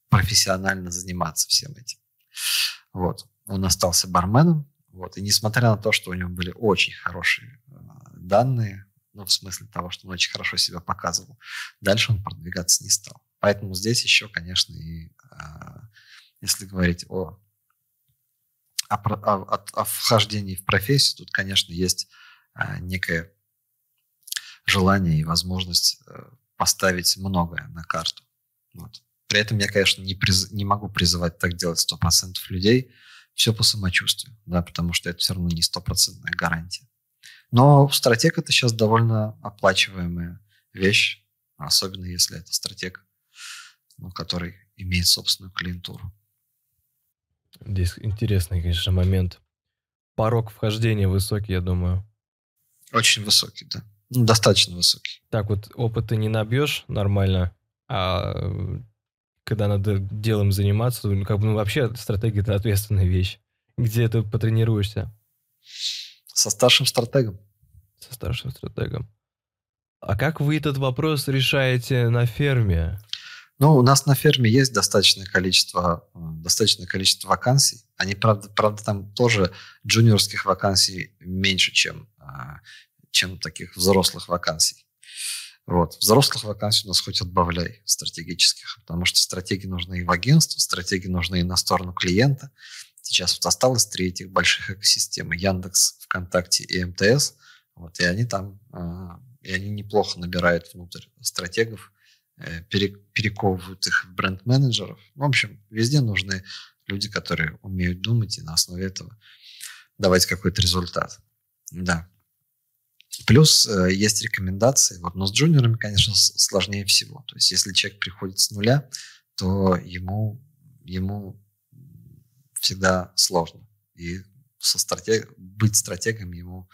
профессионально заниматься всем этим. Вот. Он остался барменом. Вот. И несмотря на то, что у него были очень хорошие э, данные, ну, в смысле того, что он очень хорошо себя показывал, дальше он продвигаться не стал. Поэтому здесь еще, конечно, и если говорить о, о, о, о вхождении в профессию, тут, конечно, есть некая желание и возможность э, поставить многое на карту. Вот. При этом я, конечно, не, приз... не могу призывать так делать 100% людей. Все по самочувствию, да, потому что это все равно не стопроцентная гарантия. Но стратег – это сейчас довольно оплачиваемая вещь, особенно если это стратег, ну, который имеет собственную клиентуру. Здесь интересный, конечно, момент. Порог вхождения высокий, я думаю. Очень высокий, да. Ну, достаточно высокий. Так вот, опыта не набьешь нормально, а когда надо делом заниматься, ну, как бы, ну, вообще стратегия – это ответственная вещь. Где ты потренируешься? Со старшим стратегом. Со старшим стратегом. А как вы этот вопрос решаете на ферме? Ну, у нас на ферме есть достаточное количество, э, достаточное количество вакансий. Они, правда, правда, там тоже джуниорских вакансий меньше, чем а, чем таких взрослых вакансий. Вот. Взрослых вакансий у нас хоть отбавляй стратегических, потому что стратегии нужны и в агентство, стратегии нужны и на сторону клиента. Сейчас вот осталось три этих больших экосистемы. Яндекс, ВКонтакте и МТС. Вот, и они там, э, и они неплохо набирают внутрь стратегов, э, перековывают их в бренд-менеджеров. В общем, везде нужны люди, которые умеют думать и на основе этого давать какой-то результат. Да. Плюс э, есть рекомендации, вот, но с джуниорами, конечно, сложнее всего. То есть, если человек приходит с нуля, то ему, ему всегда сложно. И со стратег... быть стратегом ему,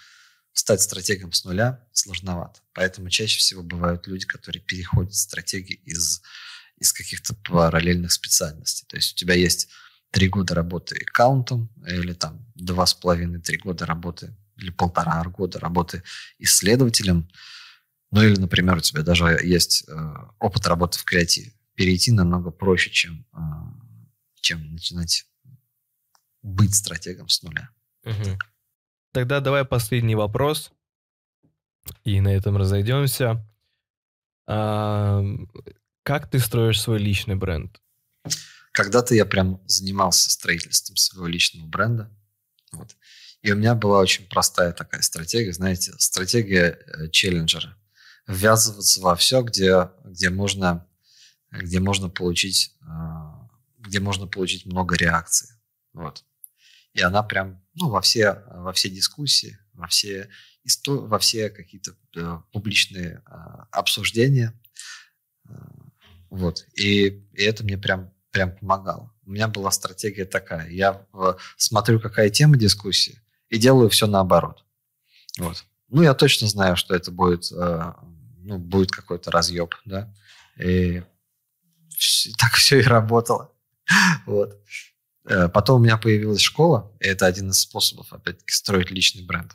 стать стратегом с нуля сложновато. Поэтому чаще всего бывают люди, которые переходят стратегии из, из каких-то параллельных специальностей. То есть у тебя есть три года работы аккаунтом или там два с половиной-три года работы или полтора года работы исследователем, ну или, например, у тебя даже есть э, опыт работы в креативе, перейти намного проще, чем, э, чем начинать быть стратегом с нуля. Угу. Тогда давай последний вопрос, и на этом разойдемся. А, как ты строишь свой личный бренд? Когда-то я прям занимался строительством своего личного бренда. Вот. И у меня была очень простая такая стратегия, знаете, стратегия э, челленджера. Ввязываться во все, где, где, можно, где можно получить э, где можно получить много реакций. Вот. И она прям ну, во, все, во все дискуссии, во все, исто- во все какие-то э, публичные обсуждения. Вот. И, и это мне прям, прям помогало. У меня была стратегия такая. Я смотрю, какая тема дискуссии, и делаю все наоборот. Вот. Ну, я точно знаю, что это будет, э, ну, будет какой-то разъеб, да. И так все и работало. Вот. Э, потом у меня появилась школа, и это один из способов, опять-таки, строить личный бренд.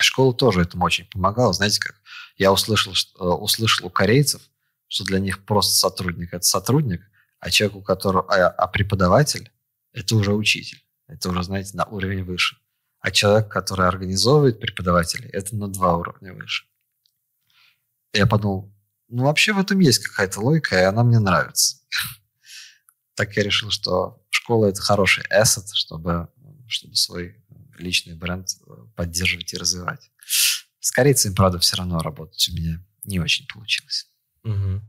Школа тоже этому очень помогала. Знаете как? Я услышал, что, э, услышал у корейцев, что для них просто сотрудник – это сотрудник, а человек, у которого, а, а преподаватель – это уже учитель. Это уже, знаете, на уровень выше. А человек, который организовывает преподавателей, это на два уровня выше. Я подумал, ну, вообще в этом есть какая-то логика, и она мне нравится. Так я решил, что школа – это хороший ассет, чтобы, чтобы свой личный бренд э, поддерживать и развивать. С корейцами, правда, все равно работать у меня не очень получилось. Угу.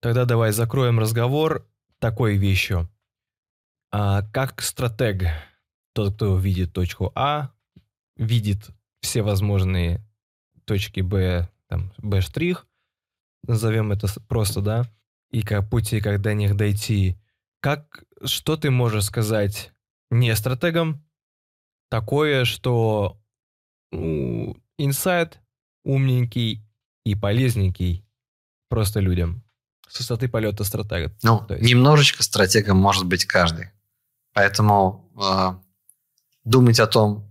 Тогда давай закроем разговор такой вещью. А как стратег, тот, кто видит точку А, видит все возможные точки Б, там, Б штрих, назовем это просто, да, и как пути, как до них дойти. Как, что ты можешь сказать не стратегам, такое, что ну, инсайт умненький и полезненький просто людям с высоты полета стратега. Ну, есть. немножечко стратегом может быть каждый. Поэтому э, думать о том,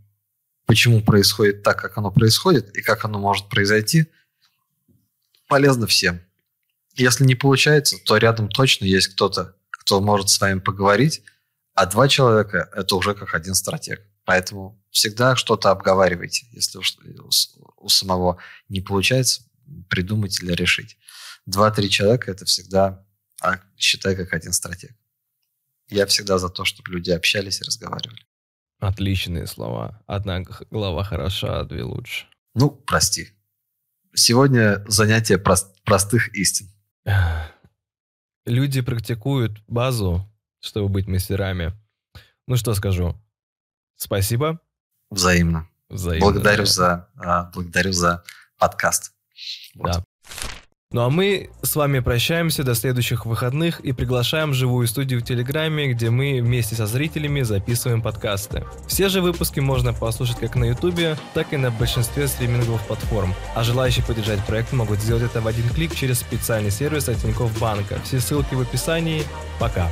почему происходит так, как оно происходит, и как оно может произойти, полезно всем. Если не получается, то рядом точно есть кто-то, кто может с вами поговорить, а два человека – это уже как один стратег. Поэтому всегда что-то обговаривайте. Если у самого не получается, придумать или решить. Два-три человека – это всегда, а, считай, как один стратег. Я всегда за то, чтобы люди общались и разговаривали. Отличные слова. Одна глава хороша, а две лучше. Ну, прости. Сегодня занятие прост, простых истин. Люди практикуют базу, чтобы быть мастерами. Ну что скажу? Спасибо. Взаимно. Взаимно. Благодарю за, а, благодарю за подкаст. Вот. Да. Ну а мы с вами прощаемся до следующих выходных и приглашаем в живую студию в Телеграме, где мы вместе со зрителями записываем подкасты. Все же выпуски можно послушать как на Ютубе, так и на большинстве стриминговых платформ. А желающие поддержать проект могут сделать это в один клик через специальный сервис от Тинькофф Банка. Все ссылки в описании. Пока!